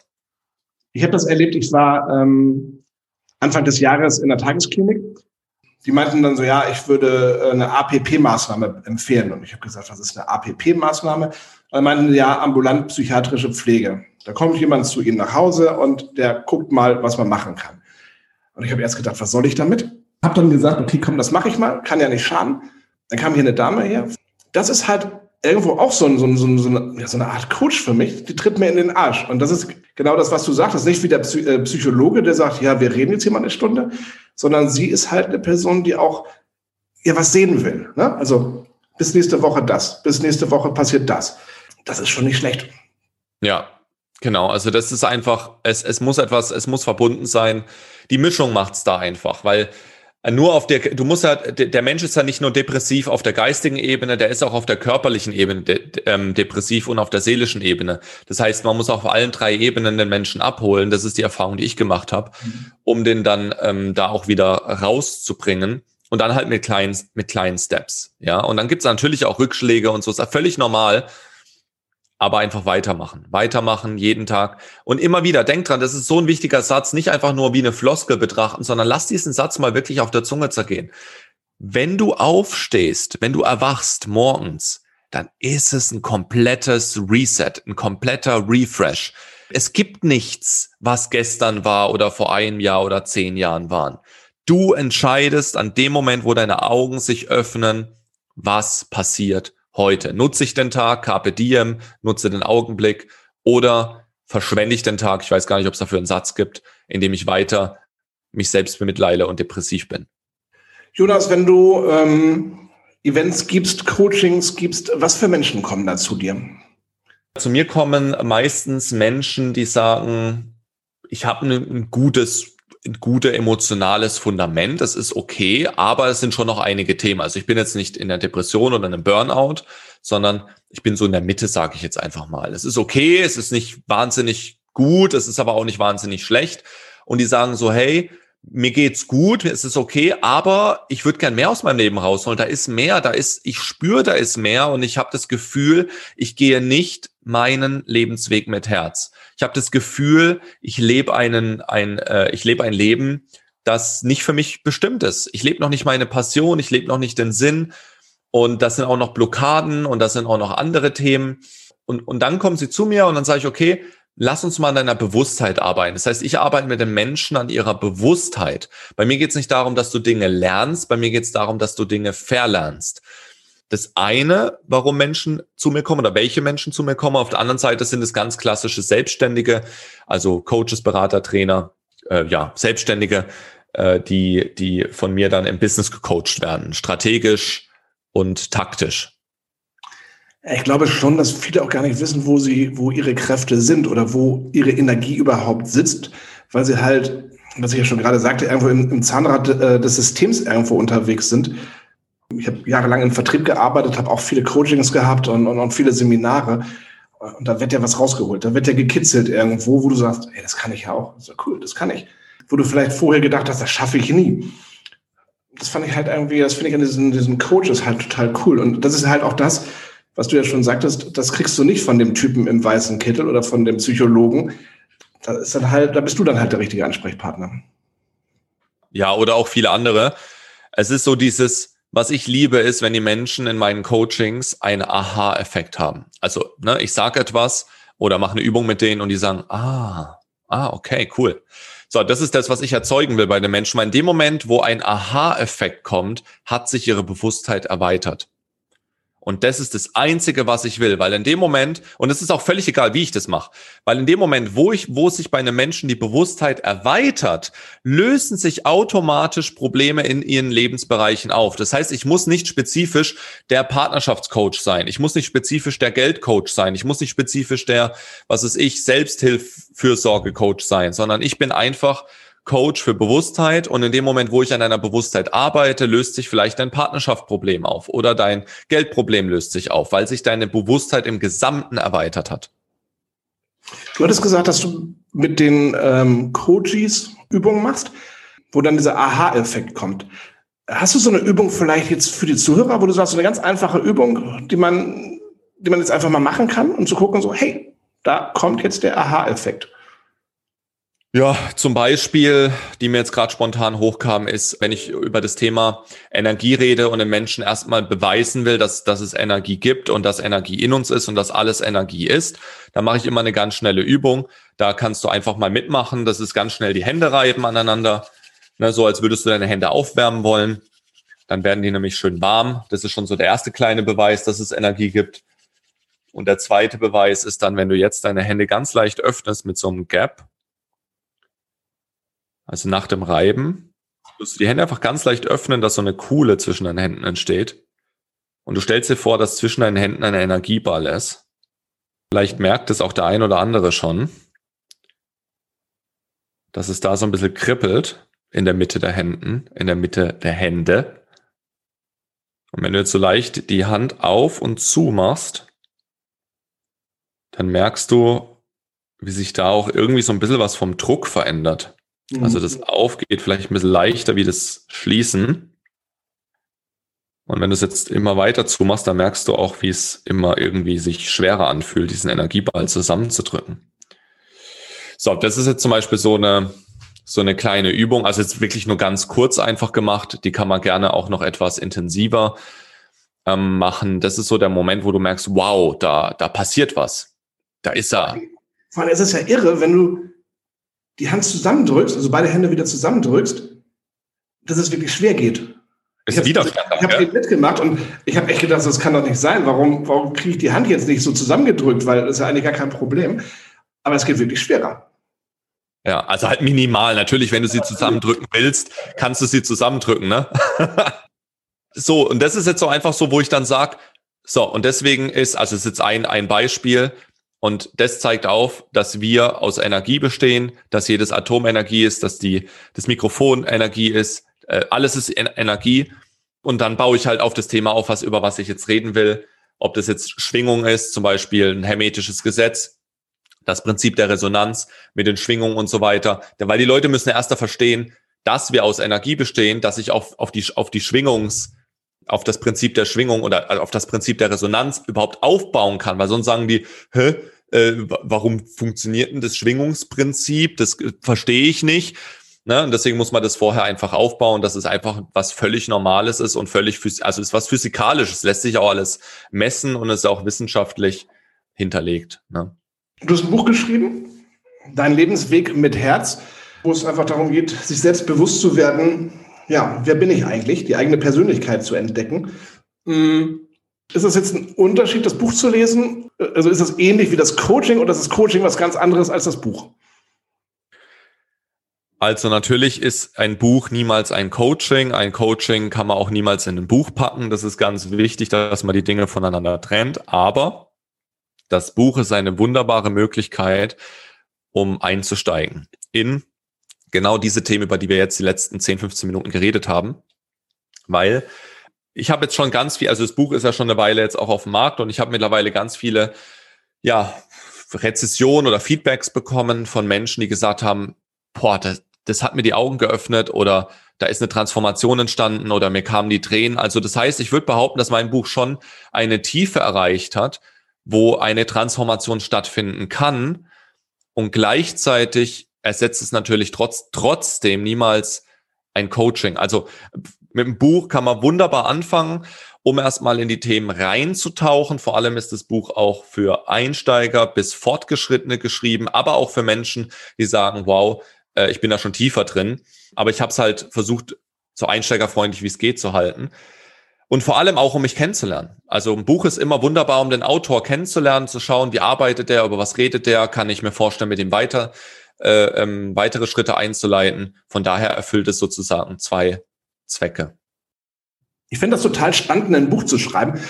Ich habe das erlebt, ich war ähm, Anfang des Jahres in der Tagesklinik. Die meinten dann so, ja, ich würde äh, eine APP-Maßnahme empfehlen. Und ich habe gesagt, was ist eine APP-Maßnahme? Und meinten, ja, ambulant psychiatrische Pflege. Da kommt jemand zu Ihnen nach Hause und der guckt mal, was man machen kann. Und ich habe erst gedacht, was soll ich damit? Hab dann gesagt, okay, komm, das mache ich mal, kann ja nicht schaden. Dann kam hier eine Dame her. Das ist halt irgendwo auch so, ein, so, ein, so, eine, so eine Art Coach für mich. Die tritt mir in den Arsch. Und das ist genau das, was du sagtest. Nicht wie der äh, Psychologe, der sagt, ja, wir reden jetzt hier mal eine Stunde, sondern sie ist halt eine Person, die auch ja was sehen will. Ne? Also bis nächste Woche das, bis nächste Woche passiert das. Das ist schon nicht schlecht. Ja, Genau, also das ist einfach, es, es muss etwas, es muss verbunden sein. Die Mischung macht's da einfach, weil nur auf der, du musst halt, der Mensch ist ja nicht nur depressiv auf der geistigen Ebene, der ist auch auf der körperlichen Ebene de, ähm, depressiv und auf der seelischen Ebene. Das heißt, man muss auf allen drei Ebenen den Menschen abholen. Das ist die Erfahrung, die ich gemacht habe, mhm. um den dann ähm, da auch wieder rauszubringen. Und dann halt mit kleinen, mit kleinen Steps. Ja, und dann gibt's natürlich auch Rückschläge und so. Ist ja völlig normal aber einfach weitermachen. Weitermachen jeden Tag. Und immer wieder, denk dran, das ist so ein wichtiger Satz, nicht einfach nur wie eine Floskel betrachten, sondern lass diesen Satz mal wirklich auf der Zunge zergehen. Wenn du aufstehst, wenn du erwachst morgens, dann ist es ein komplettes Reset, ein kompletter Refresh. Es gibt nichts, was gestern war oder vor einem Jahr oder zehn Jahren waren. Du entscheidest an dem Moment, wo deine Augen sich öffnen, was passiert heute? Nutze ich den Tag, Carpe Diem, nutze den Augenblick oder verschwende ich den Tag, ich weiß gar nicht, ob es dafür einen Satz gibt, in dem ich weiter mich selbst bemitleide und depressiv bin. Jonas, wenn du ähm, Events gibst, Coachings gibst, was für Menschen kommen da zu dir? Zu mir kommen meistens Menschen, die sagen, ich habe ein, ein gutes ein gutes emotionales Fundament, das ist okay, aber es sind schon noch einige Themen. Also ich bin jetzt nicht in der Depression oder einem Burnout, sondern ich bin so in der Mitte, sage ich jetzt einfach mal. Es ist okay, es ist nicht wahnsinnig gut, es ist aber auch nicht wahnsinnig schlecht. Und die sagen so, hey, mir geht's gut, es ist okay, aber ich würde gern mehr aus meinem Leben rausholen. Da ist mehr, da ist, ich spüre, da ist mehr und ich habe das Gefühl, ich gehe nicht meinen Lebensweg mit Herz. Ich habe das Gefühl, ich lebe einen, ein, äh, ich lebe ein Leben, das nicht für mich bestimmt ist. Ich lebe noch nicht meine Passion, ich lebe noch nicht den Sinn und das sind auch noch Blockaden und das sind auch noch andere Themen. Und, und dann kommen sie zu mir und dann sage ich, okay, lass uns mal an deiner Bewusstheit arbeiten. Das heißt, ich arbeite mit den Menschen an ihrer Bewusstheit. Bei mir geht es nicht darum, dass du Dinge lernst, bei mir geht es darum, dass du Dinge verlernst. Das eine, warum Menschen zu mir kommen oder welche Menschen zu mir kommen. Auf der anderen Seite sind es ganz klassische Selbstständige, also Coaches, Berater, Trainer, äh, ja, Selbstständige, äh, die, die von mir dann im Business gecoacht werden, strategisch und taktisch. Ich glaube schon, dass viele auch gar nicht wissen, wo sie, wo ihre Kräfte sind oder wo ihre Energie überhaupt sitzt, weil sie halt, was ich ja schon gerade sagte, irgendwo im, im Zahnrad äh, des Systems irgendwo unterwegs sind. Ich habe jahrelang im Vertrieb gearbeitet, habe auch viele Coachings gehabt und, und, und viele Seminare. Und da wird ja was rausgeholt, da wird ja gekitzelt irgendwo, wo du sagst, ey, das kann ich ja auch. Ist ja cool, das kann ich. wo du vielleicht vorher gedacht hast, das schaffe ich nie. Das fand ich halt irgendwie, das finde ich an diesen, diesen Coaches halt total cool. Und das ist halt auch das, was du ja schon sagtest, das kriegst du nicht von dem Typen im weißen Kittel oder von dem Psychologen. Da ist dann halt, da bist du dann halt der richtige Ansprechpartner. Ja, oder auch viele andere. Es ist so dieses, was ich liebe, ist, wenn die Menschen in meinen Coachings einen Aha-Effekt haben. Also, ne, ich sage etwas oder mache eine Übung mit denen und die sagen, ah, ah, okay, cool. So, das ist das, was ich erzeugen will bei den Menschen. Weil in dem Moment, wo ein Aha-Effekt kommt, hat sich ihre Bewusstheit erweitert. Und das ist das Einzige, was ich will, weil in dem Moment, und es ist auch völlig egal, wie ich das mache, weil in dem Moment, wo ich, wo sich bei einem Menschen die Bewusstheit erweitert, lösen sich automatisch Probleme in ihren Lebensbereichen auf. Das heißt, ich muss nicht spezifisch der Partnerschaftscoach sein. Ich muss nicht spezifisch der Geldcoach sein. Ich muss nicht spezifisch der, was ist ich, Selbsthilfürsorgecoach sein, sondern ich bin einfach Coach für Bewusstheit und in dem Moment, wo ich an einer Bewusstheit arbeite, löst sich vielleicht dein Partnerschaftproblem auf oder dein Geldproblem löst sich auf, weil sich deine Bewusstheit im Gesamten erweitert hat. Du hattest gesagt, dass du mit den ähm, Coaches Übungen machst, wo dann dieser Aha-Effekt kommt. Hast du so eine Übung vielleicht jetzt für die Zuhörer, wo du sagst, so eine ganz einfache Übung, die man, die man jetzt einfach mal machen kann, um zu gucken, so, hey, da kommt jetzt der Aha-Effekt. Ja, zum Beispiel, die mir jetzt gerade spontan hochkam, ist, wenn ich über das Thema Energie rede und den Menschen erstmal beweisen will, dass, dass es Energie gibt und dass Energie in uns ist und dass alles Energie ist, dann mache ich immer eine ganz schnelle Übung. Da kannst du einfach mal mitmachen. Das ist ganz schnell die Hände reiben aneinander, ne, so als würdest du deine Hände aufwärmen wollen. Dann werden die nämlich schön warm. Das ist schon so der erste kleine Beweis, dass es Energie gibt. Und der zweite Beweis ist dann, wenn du jetzt deine Hände ganz leicht öffnest mit so einem Gap, also nach dem Reiben, musst du die Hände einfach ganz leicht öffnen, dass so eine Kuhle zwischen deinen Händen entsteht. Und du stellst dir vor, dass zwischen deinen Händen ein Energieball ist. Vielleicht merkt es auch der ein oder andere schon, dass es da so ein bisschen kribbelt in der Mitte der Händen, in der Mitte der Hände. Und wenn du jetzt so leicht die Hand auf und zu machst, dann merkst du, wie sich da auch irgendwie so ein bisschen was vom Druck verändert. Also mhm. das Aufgeht vielleicht ein bisschen leichter wie das Schließen. Und wenn du es jetzt immer weiter zumachst, dann merkst du auch, wie es immer irgendwie sich schwerer anfühlt, diesen Energieball zusammenzudrücken. So, das ist jetzt zum Beispiel so eine, so eine kleine Übung. Also jetzt wirklich nur ganz kurz einfach gemacht. Die kann man gerne auch noch etwas intensiver ähm, machen. Das ist so der Moment, wo du merkst, wow, da, da passiert was. Da ist er. Vor allem ist es ja irre, wenn du die Hand zusammendrückst, also beide Hände wieder zusammendrückst, dass es wirklich schwer geht. Ist ich habe hab ja? mitgemacht und ich habe echt gedacht, das kann doch nicht sein. Warum, warum kriege ich die Hand jetzt nicht so zusammengedrückt? Weil das ist ja eigentlich gar kein Problem. Aber es geht wirklich schwerer. Ja, also halt minimal. Natürlich, wenn du sie zusammendrücken willst, kannst du sie zusammendrücken, ne? so, und das ist jetzt so einfach so, wo ich dann sage, so, und deswegen ist, also es ist jetzt ein, ein Beispiel, und das zeigt auf, dass wir aus Energie bestehen, dass jedes Atom Energie ist, dass die, das Mikrofon Energie ist, äh, alles ist Energie. Und dann baue ich halt auf das Thema auf, was, über was ich jetzt reden will. Ob das jetzt Schwingung ist, zum Beispiel ein hermetisches Gesetz, das Prinzip der Resonanz mit den Schwingungen und so weiter. Denn weil die Leute müssen erst verstehen, dass wir aus Energie bestehen, dass ich auf, auf die, auf die Schwingungs, auf das Prinzip der Schwingung oder also auf das Prinzip der Resonanz überhaupt aufbauen kann, weil sonst sagen die, hä, äh, warum funktioniert denn das Schwingungsprinzip? Das äh, verstehe ich nicht. Ne? Und deswegen muss man das vorher einfach aufbauen, dass es einfach was völlig Normales ist und völlig, also ist was Physikalisches, lässt sich auch alles messen und ist auch wissenschaftlich hinterlegt. Ne? Du hast ein Buch geschrieben, Dein Lebensweg mit Herz, wo es einfach darum geht, sich selbst bewusst zu werden, ja, wer bin ich eigentlich, die eigene Persönlichkeit zu entdecken. Hm, ist das jetzt ein Unterschied, das Buch zu lesen? Also ist das ähnlich wie das Coaching oder ist das Coaching was ganz anderes als das Buch? Also natürlich ist ein Buch niemals ein Coaching. Ein Coaching kann man auch niemals in ein Buch packen. Das ist ganz wichtig, dass man die Dinge voneinander trennt. Aber das Buch ist eine wunderbare Möglichkeit, um einzusteigen in genau diese Themen, über die wir jetzt die letzten 10, 15 Minuten geredet haben, weil ich habe jetzt schon ganz viel, also das Buch ist ja schon eine Weile jetzt auch auf dem Markt und ich habe mittlerweile ganz viele, ja, Rezessionen oder Feedbacks bekommen von Menschen, die gesagt haben, boah, das, das hat mir die Augen geöffnet oder da ist eine Transformation entstanden oder mir kamen die Tränen. Also das heißt, ich würde behaupten, dass mein Buch schon eine Tiefe erreicht hat, wo eine Transformation stattfinden kann und gleichzeitig ersetzt es natürlich trotz, trotzdem niemals ein Coaching. Also mit dem Buch kann man wunderbar anfangen, um erstmal in die Themen reinzutauchen. Vor allem ist das Buch auch für Einsteiger bis Fortgeschrittene geschrieben, aber auch für Menschen, die sagen, wow, äh, ich bin da schon tiefer drin. Aber ich habe es halt versucht, so einsteigerfreundlich wie es geht zu halten. Und vor allem auch, um mich kennenzulernen. Also ein Buch ist immer wunderbar, um den Autor kennenzulernen, zu schauen, wie arbeitet der, über was redet der, kann ich mir vorstellen, mit ihm weiter äh, ähm, weitere Schritte einzuleiten. Von daher erfüllt es sozusagen zwei Zwecke. Ich finde das total spannend, ein Buch zu schreiben.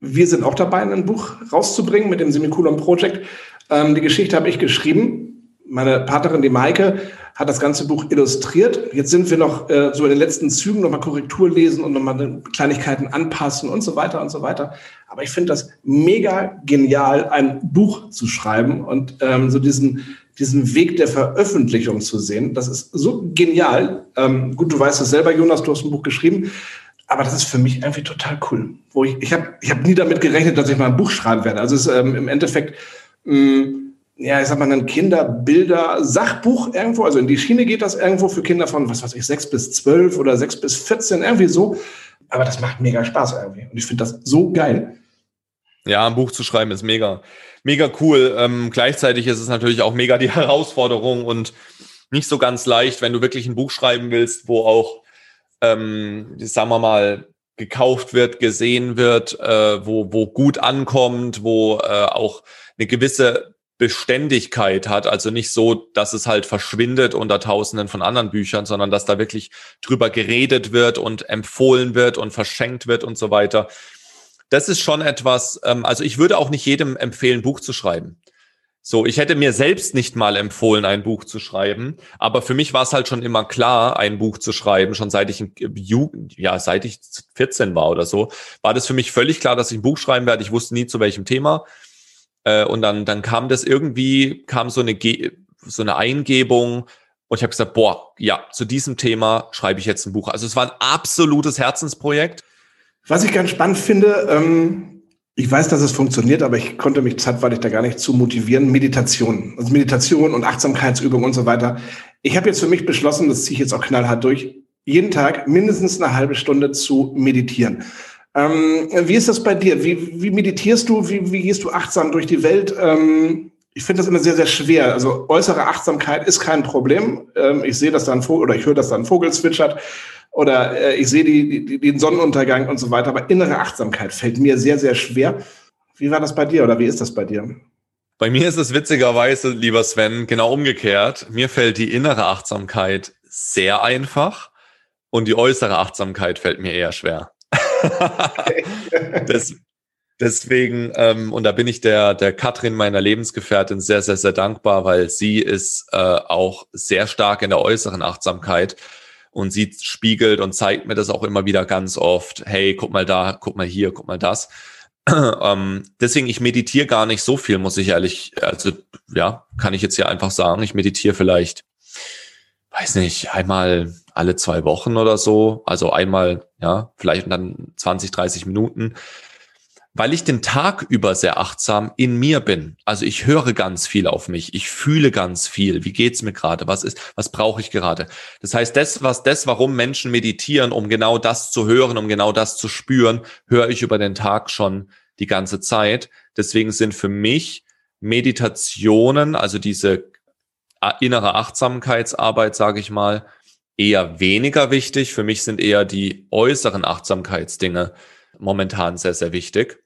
Wir sind auch dabei, ein Buch rauszubringen mit dem Semikolon Project. Ähm, die Geschichte habe ich geschrieben. Meine Partnerin, die Maike, hat das ganze Buch illustriert. Jetzt sind wir noch äh, so in den letzten Zügen nochmal Korrektur lesen und nochmal Kleinigkeiten anpassen und so weiter und so weiter. Aber ich finde das mega genial, ein Buch zu schreiben und ähm, so diesen, diesen Weg der Veröffentlichung zu sehen. Das ist so genial. Ähm, gut, du weißt es selber, Jonas, du hast ein Buch geschrieben. Aber das ist für mich irgendwie total cool. Wo ich ich habe ich hab nie damit gerechnet, dass ich mal ein Buch schreiben werde. Also es ist ähm, im Endeffekt mh, mm, ja, ich sag mal, ein Kinderbilder, Sachbuch irgendwo, also in die Schiene geht das irgendwo für Kinder von, was weiß ich, sechs bis zwölf oder sechs bis vierzehn, irgendwie so. Aber das macht mega Spaß irgendwie. Und ich finde das so geil. Ja, ein Buch zu schreiben ist mega, mega cool. Ähm, gleichzeitig ist es natürlich auch mega die Herausforderung und nicht so ganz leicht, wenn du wirklich ein Buch schreiben willst, wo auch, ähm, sagen wir mal, gekauft wird, gesehen wird, äh, wo, wo gut ankommt, wo äh, auch eine gewisse Beständigkeit hat. Also nicht so, dass es halt verschwindet unter Tausenden von anderen Büchern, sondern dass da wirklich drüber geredet wird und empfohlen wird und verschenkt wird und so weiter. Das ist schon etwas, ähm, also ich würde auch nicht jedem empfehlen, Buch zu schreiben. So, ich hätte mir selbst nicht mal empfohlen, ein Buch zu schreiben, aber für mich war es halt schon immer klar, ein Buch zu schreiben, schon seit ich in Jugend, ja, seit ich 14 war oder so, war das für mich völlig klar, dass ich ein Buch schreiben werde. Ich wusste nie zu welchem Thema. Äh, und dann, dann kam das irgendwie, kam so eine, Ge so eine Eingebung und ich habe gesagt, boah, ja, zu diesem Thema schreibe ich jetzt ein Buch. Also es war ein absolutes Herzensprojekt. Was ich ganz spannend finde, ähm, ich weiß, dass es funktioniert, aber ich konnte mich zeitweilig da gar nicht zu motivieren. Meditation, also Meditation und Achtsamkeitsübung und so weiter. Ich habe jetzt für mich beschlossen, das ziehe ich jetzt auch knallhart durch, jeden Tag mindestens eine halbe Stunde zu meditieren. Ähm, wie ist das bei dir? Wie, wie meditierst du? Wie, wie, gehst du achtsam durch die Welt? Ähm, ich finde das immer sehr, sehr schwer. Also äußere Achtsamkeit ist kein Problem. Ähm, ich sehe, dass da ein Vogel oder ich höre, dass da ein Vogel zwitschert oder äh, ich sehe die, die, den Sonnenuntergang und so weiter. Aber innere Achtsamkeit fällt mir sehr, sehr schwer. Wie war das bei dir oder wie ist das bei dir? Bei mir ist es witzigerweise, lieber Sven, genau umgekehrt. Mir fällt die innere Achtsamkeit sehr einfach und die äußere Achtsamkeit fällt mir eher schwer. das, deswegen, ähm, und da bin ich der, der Katrin, meiner Lebensgefährtin, sehr, sehr, sehr dankbar, weil sie ist äh, auch sehr stark in der äußeren Achtsamkeit und sie spiegelt und zeigt mir das auch immer wieder ganz oft. Hey, guck mal da, guck mal hier, guck mal das. ähm, deswegen, ich meditiere gar nicht so viel, muss ich ehrlich, also ja, kann ich jetzt hier einfach sagen. Ich meditiere vielleicht, weiß nicht, einmal alle zwei Wochen oder so. Also einmal, ja, vielleicht dann 20, 30 Minuten. Weil ich den Tag über sehr achtsam in mir bin. Also ich höre ganz viel auf mich. Ich fühle ganz viel. Wie geht's mir gerade? Was ist, was brauche ich gerade? Das heißt, das, was, das, warum Menschen meditieren, um genau das zu hören, um genau das zu spüren, höre ich über den Tag schon die ganze Zeit. Deswegen sind für mich Meditationen, also diese innere Achtsamkeitsarbeit, sage ich mal, eher weniger wichtig. Für mich sind eher die äußeren Achtsamkeitsdinge momentan sehr, sehr wichtig.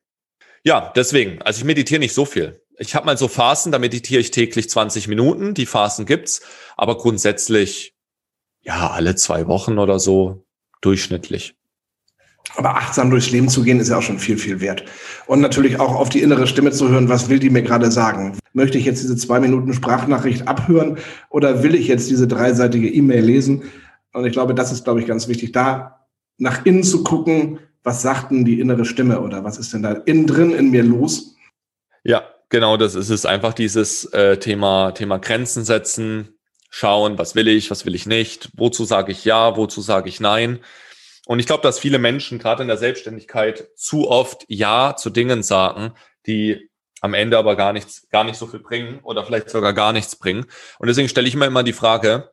Ja, deswegen, also ich meditiere nicht so viel. Ich habe mal so Phasen, da meditiere ich täglich 20 Minuten. Die Phasen gibt's, aber grundsätzlich ja alle zwei Wochen oder so durchschnittlich. Aber achtsam durchs Leben zu gehen, ist ja auch schon viel, viel wert. Und natürlich auch auf die innere Stimme zu hören, was will die mir gerade sagen? Möchte ich jetzt diese zwei Minuten Sprachnachricht abhören oder will ich jetzt diese dreiseitige E-Mail lesen? Und ich glaube, das ist, glaube ich, ganz wichtig, da nach innen zu gucken, was sagt denn die innere Stimme oder was ist denn da innen drin in mir los? Ja, genau, das ist es. Einfach dieses äh, Thema, Thema Grenzen setzen, schauen, was will ich, was will ich nicht, wozu sage ich ja, wozu sage ich nein. Und ich glaube, dass viele Menschen gerade in der Selbstständigkeit zu oft Ja zu Dingen sagen, die am Ende aber gar nichts, gar nicht so viel bringen oder vielleicht sogar gar nichts bringen. Und deswegen stelle ich mir immer die Frage,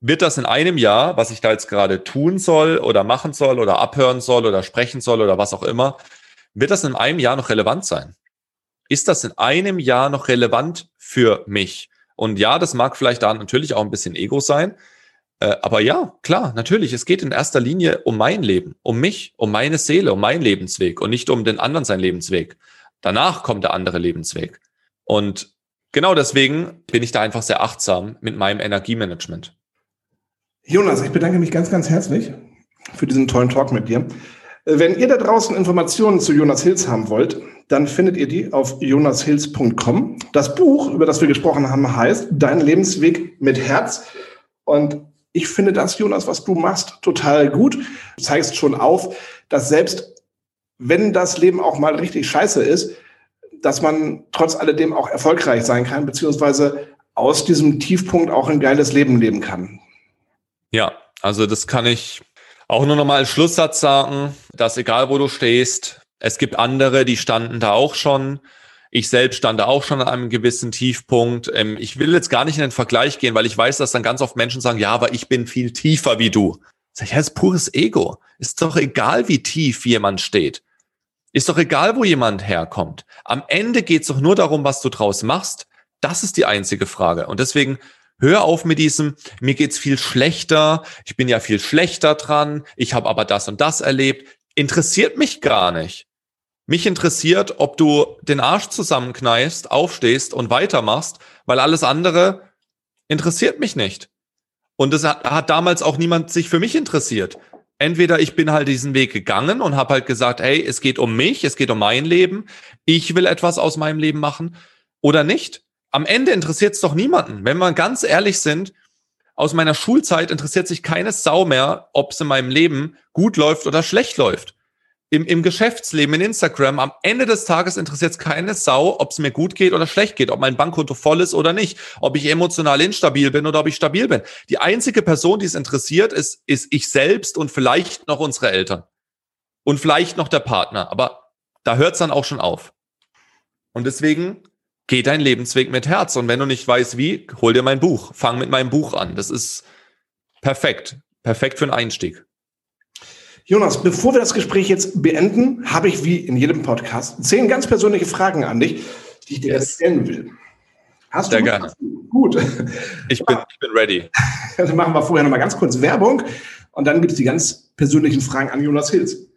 wird das in einem Jahr, was ich da jetzt gerade tun soll oder machen soll oder abhören soll oder sprechen soll oder was auch immer, wird das in einem Jahr noch relevant sein? Ist das in einem Jahr noch relevant für mich? Und ja, das mag vielleicht da natürlich auch ein bisschen Ego sein, äh, aber ja, klar, natürlich, es geht in erster Linie um mein Leben, um mich, um meine Seele, um meinen Lebensweg und nicht um den anderen seinen Lebensweg. Danach kommt der andere Lebensweg. Und genau deswegen bin ich da einfach sehr achtsam mit meinem Energiemanagement. Jonas, ich bedanke mich ganz, ganz herzlich für diesen tollen Talk mit dir. Wenn ihr da draußen Informationen zu Jonas Hills haben wollt, dann findet ihr die auf jonashills.com. Das Buch, über das wir gesprochen haben, heißt Dein Lebensweg mit Herz. Und ich finde das, Jonas, was du machst, total gut. Du zeigst schon auf, dass selbst wenn das Leben auch mal richtig scheiße ist, dass man trotz alledem auch erfolgreich sein kann, beziehungsweise aus diesem Tiefpunkt auch ein geiles Leben leben kann. Ja, also das kann ich auch nur nochmal als Schlusssatz sagen, dass egal wo du stehst, es gibt andere, die standen da auch schon ich selbst stand auch schon an einem gewissen Tiefpunkt. Ähm, ich will jetzt gar nicht in den Vergleich gehen, weil ich weiß, dass dann ganz oft Menschen sagen, ja, aber ich bin viel tiefer wie du. Sag ich, ja, das ist pures Ego. Ist doch egal, wie tief jemand steht. Ist doch egal, wo jemand herkommt. Am Ende geht es doch nur darum, was du draus machst. Das ist die einzige Frage. Und deswegen hör auf mit diesem, mir geht's viel schlechter, ich bin ja viel schlechter dran, ich habe aber das und das erlebt. Interessiert mich gar nicht. Mich interessiert, ob du den Arsch zusammenkneifst, aufstehst und weitermachst, weil alles andere interessiert mich nicht. Und es hat, hat damals auch niemand sich für mich interessiert. Entweder ich bin halt diesen Weg gegangen und habe halt gesagt, hey, es geht um mich, es geht um mein Leben, ich will etwas aus meinem Leben machen oder nicht. Am Ende interessiert es doch niemanden. Wenn wir ganz ehrlich sind, aus meiner Schulzeit interessiert sich keine Sau mehr, ob es in meinem Leben gut läuft oder schlecht läuft im, im Geschäftsleben, in Instagram, am Ende des Tages interessiert es keine Sau, ob es mir gut geht oder schlecht geht, ob mein Bankkonto voll ist oder nicht, ob ich emotional instabil bin oder ob ich stabil bin. Die einzige Person, die es interessiert, ist, ist ich selbst und vielleicht noch unsere Eltern. Und vielleicht noch der Partner. Aber da hört es dann auch schon auf. Und deswegen geh dein Lebensweg mit Herz. Und wenn du nicht weißt, wie, hol dir mein Buch. Fang mit meinem Buch an. Das ist perfekt. Perfekt für einen Einstieg. Jonas, bevor wir das Gespräch jetzt beenden, habe ich wie in jedem Podcast zehn ganz persönliche Fragen an dich, die ich dir yes. stellen will. Hast Sehr du gerne. Gut. Ich bin, ich bin ready. Dann machen wir vorher noch mal ganz kurz Werbung und dann gibt es die ganz persönlichen Fragen an Jonas Hills.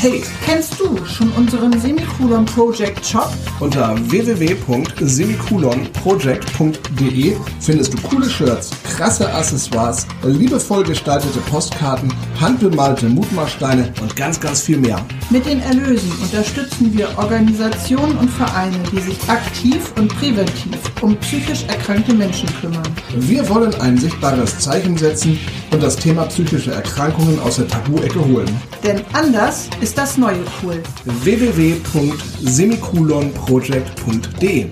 Hey, kennst du schon unseren Semikolon Project Shop? Unter www.semikolonproject.de findest du coole Shirts, krasse Accessoires, liebevoll gestaltete Postkarten, handbemalte Mutmachsteine und ganz, ganz viel mehr. Mit den Erlösen unterstützen wir Organisationen und Vereine, die sich aktiv und präventiv um psychisch erkrankte Menschen kümmern. Wir wollen ein sichtbares Zeichen setzen und das Thema psychische Erkrankungen aus der Tabu-Ecke holen. Denn anders ist das neue cool. www.semikolonproject.de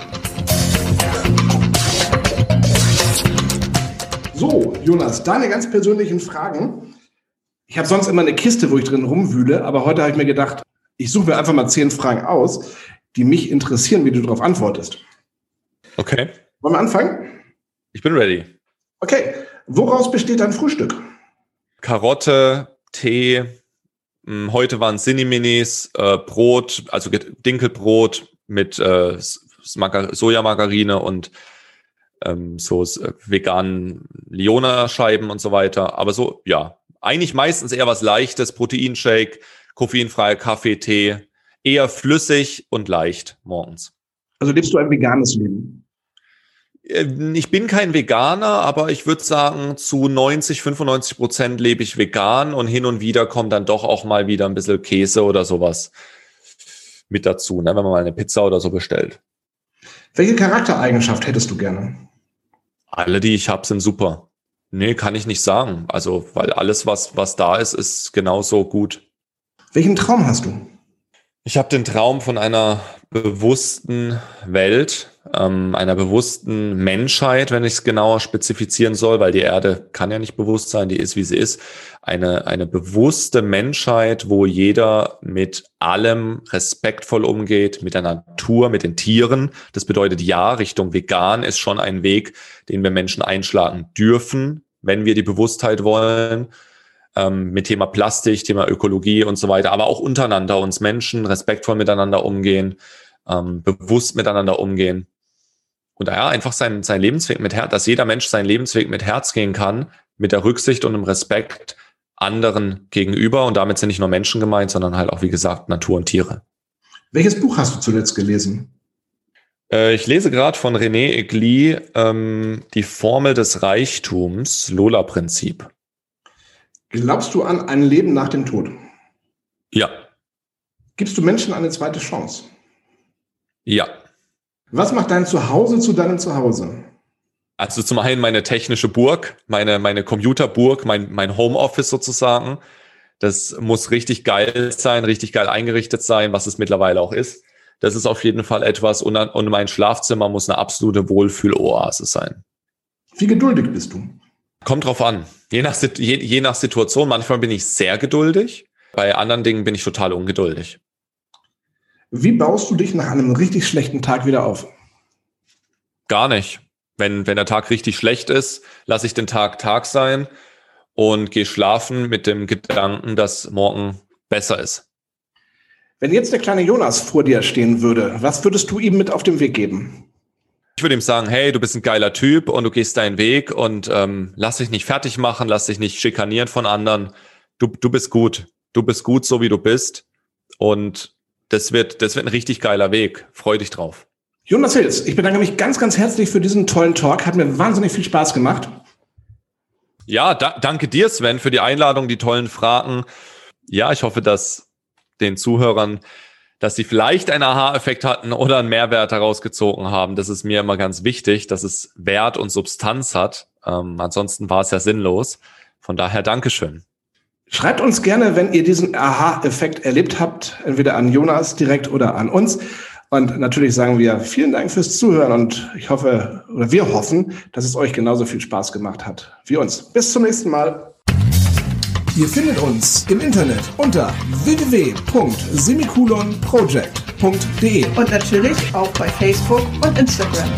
So, Jonas, deine ganz persönlichen Fragen. Ich habe sonst immer eine Kiste, wo ich drin rumwühle, aber heute habe ich mir gedacht, ich suche mir einfach mal zehn Fragen aus, die mich interessieren, wie du darauf antwortest. Okay. Wollen wir anfangen? Ich bin ready. Okay. Woraus besteht dein Frühstück? Karotte, Tee, hm, heute waren Cineminis, äh, Brot, also Dinkelbrot mit äh, Sojamargarine und ähm, so äh, veganen Liona-Scheiben und so weiter. Aber so, ja, eigentlich meistens eher was Leichtes, Proteinshake, koffeinfreier Kaffee, Tee, eher flüssig und leicht morgens. Also lebst du ein veganes Leben? Ähm, ich bin kein Veganer, aber ich würde sagen, zu 90, 95 Prozent lebe ich vegan und hin und wieder kommt dann doch auch mal wieder ein bisschen Käse oder sowas mit dazu, ne, wenn man mal eine Pizza oder so bestellt. Welche Charaktereigenschaft hättest du gerne? Alle, die ich habe, sind super. Nee, kann ich nicht sagen. Also, weil alles, was, was da ist, ist genauso gut. Welchen Traum hast du? Ich habe den Traum von einer bewussten Welt, ähm, einer bewussten Menschheit, wenn ich es genauer spezifizieren soll, weil die Erde kann ja nicht bewusst sein, die ist, wie sie ist. Eine, eine bewusste Menschheit, wo jeder mit allem respektvoll umgeht, mit der Natur, mit den Tieren. Das bedeutet ja, Richtung vegan ist schon ein Weg, den wir Menschen einschlagen dürfen, wenn wir die Bewusstheit wollen ähm, mit Thema Plastik, Thema Ökologie und so weiter, aber auch untereinander uns Menschen respektvoll miteinander umgehen, ähm, bewusst miteinander umgehen. Und ja, einfach sein, sein Lebensweg mit Herz, dass jeder Mensch seinen Lebensweg mit Herz gehen kann, mit der Rücksicht und dem Respekt anderen gegenüber. Und damit sind nicht nur Menschen gemeint, sondern halt auch, wie gesagt, Natur und Tiere. Welches Buch hast du zuletzt gelesen? Äh, ich lese gerade von René Egli ähm, Die Formel des Reichtums, Lola-Prinzip. Glaubst du an ein Leben nach dem Tod? Ja. Gibst du Menschen eine zweite Chance? Ja. Was macht dein Zuhause zu deinem Zuhause? Also zum einen meine technische Burg, meine, meine Computerburg, mein, mein Homeoffice sozusagen. Das muss richtig geil sein, richtig geil eingerichtet sein, was es mittlerweile auch ist. Das ist auf jeden Fall etwas. Und, und mein Schlafzimmer muss eine absolute Wohlfühloase sein. Wie geduldig bist du? Kommt drauf an. Je nach, je, je nach Situation. Manchmal bin ich sehr geduldig. Bei anderen Dingen bin ich total ungeduldig. Wie baust du dich nach einem richtig schlechten Tag wieder auf? Gar nicht. Wenn, wenn der Tag richtig schlecht ist, lasse ich den Tag Tag sein und gehe schlafen mit dem Gedanken, dass morgen besser ist. Wenn jetzt der kleine Jonas vor dir stehen würde, was würdest du ihm mit auf den Weg geben? Ich würde ihm sagen, hey, du bist ein geiler Typ und du gehst deinen Weg und ähm, lass dich nicht fertig machen, lass dich nicht schikanieren von anderen. Du, du bist gut. Du bist gut, so wie du bist. Und das wird, das wird ein richtig geiler Weg. Freu dich drauf. Jonas Hills, ich bedanke mich ganz, ganz herzlich für diesen tollen Talk. Hat mir wahnsinnig viel Spaß gemacht. Ja, da, danke dir, Sven, für die Einladung, die tollen Fragen. Ja, ich hoffe, dass den Zuhörern dass sie vielleicht einen Aha-Effekt hatten oder einen Mehrwert herausgezogen haben. Das ist mir immer ganz wichtig, dass es Wert und Substanz hat. Ähm, ansonsten war es ja sinnlos. Von daher Dankeschön. Schreibt uns gerne, wenn ihr diesen Aha-Effekt erlebt habt, entweder an Jonas direkt oder an uns. Und natürlich sagen wir vielen Dank fürs Zuhören und ich hoffe, oder wir hoffen, dass es euch genauso viel Spaß gemacht hat wie uns. Bis zum nächsten Mal. Ihr findet uns im Internet unter www.semikolonproject.de und natürlich auch bei Facebook und Instagram.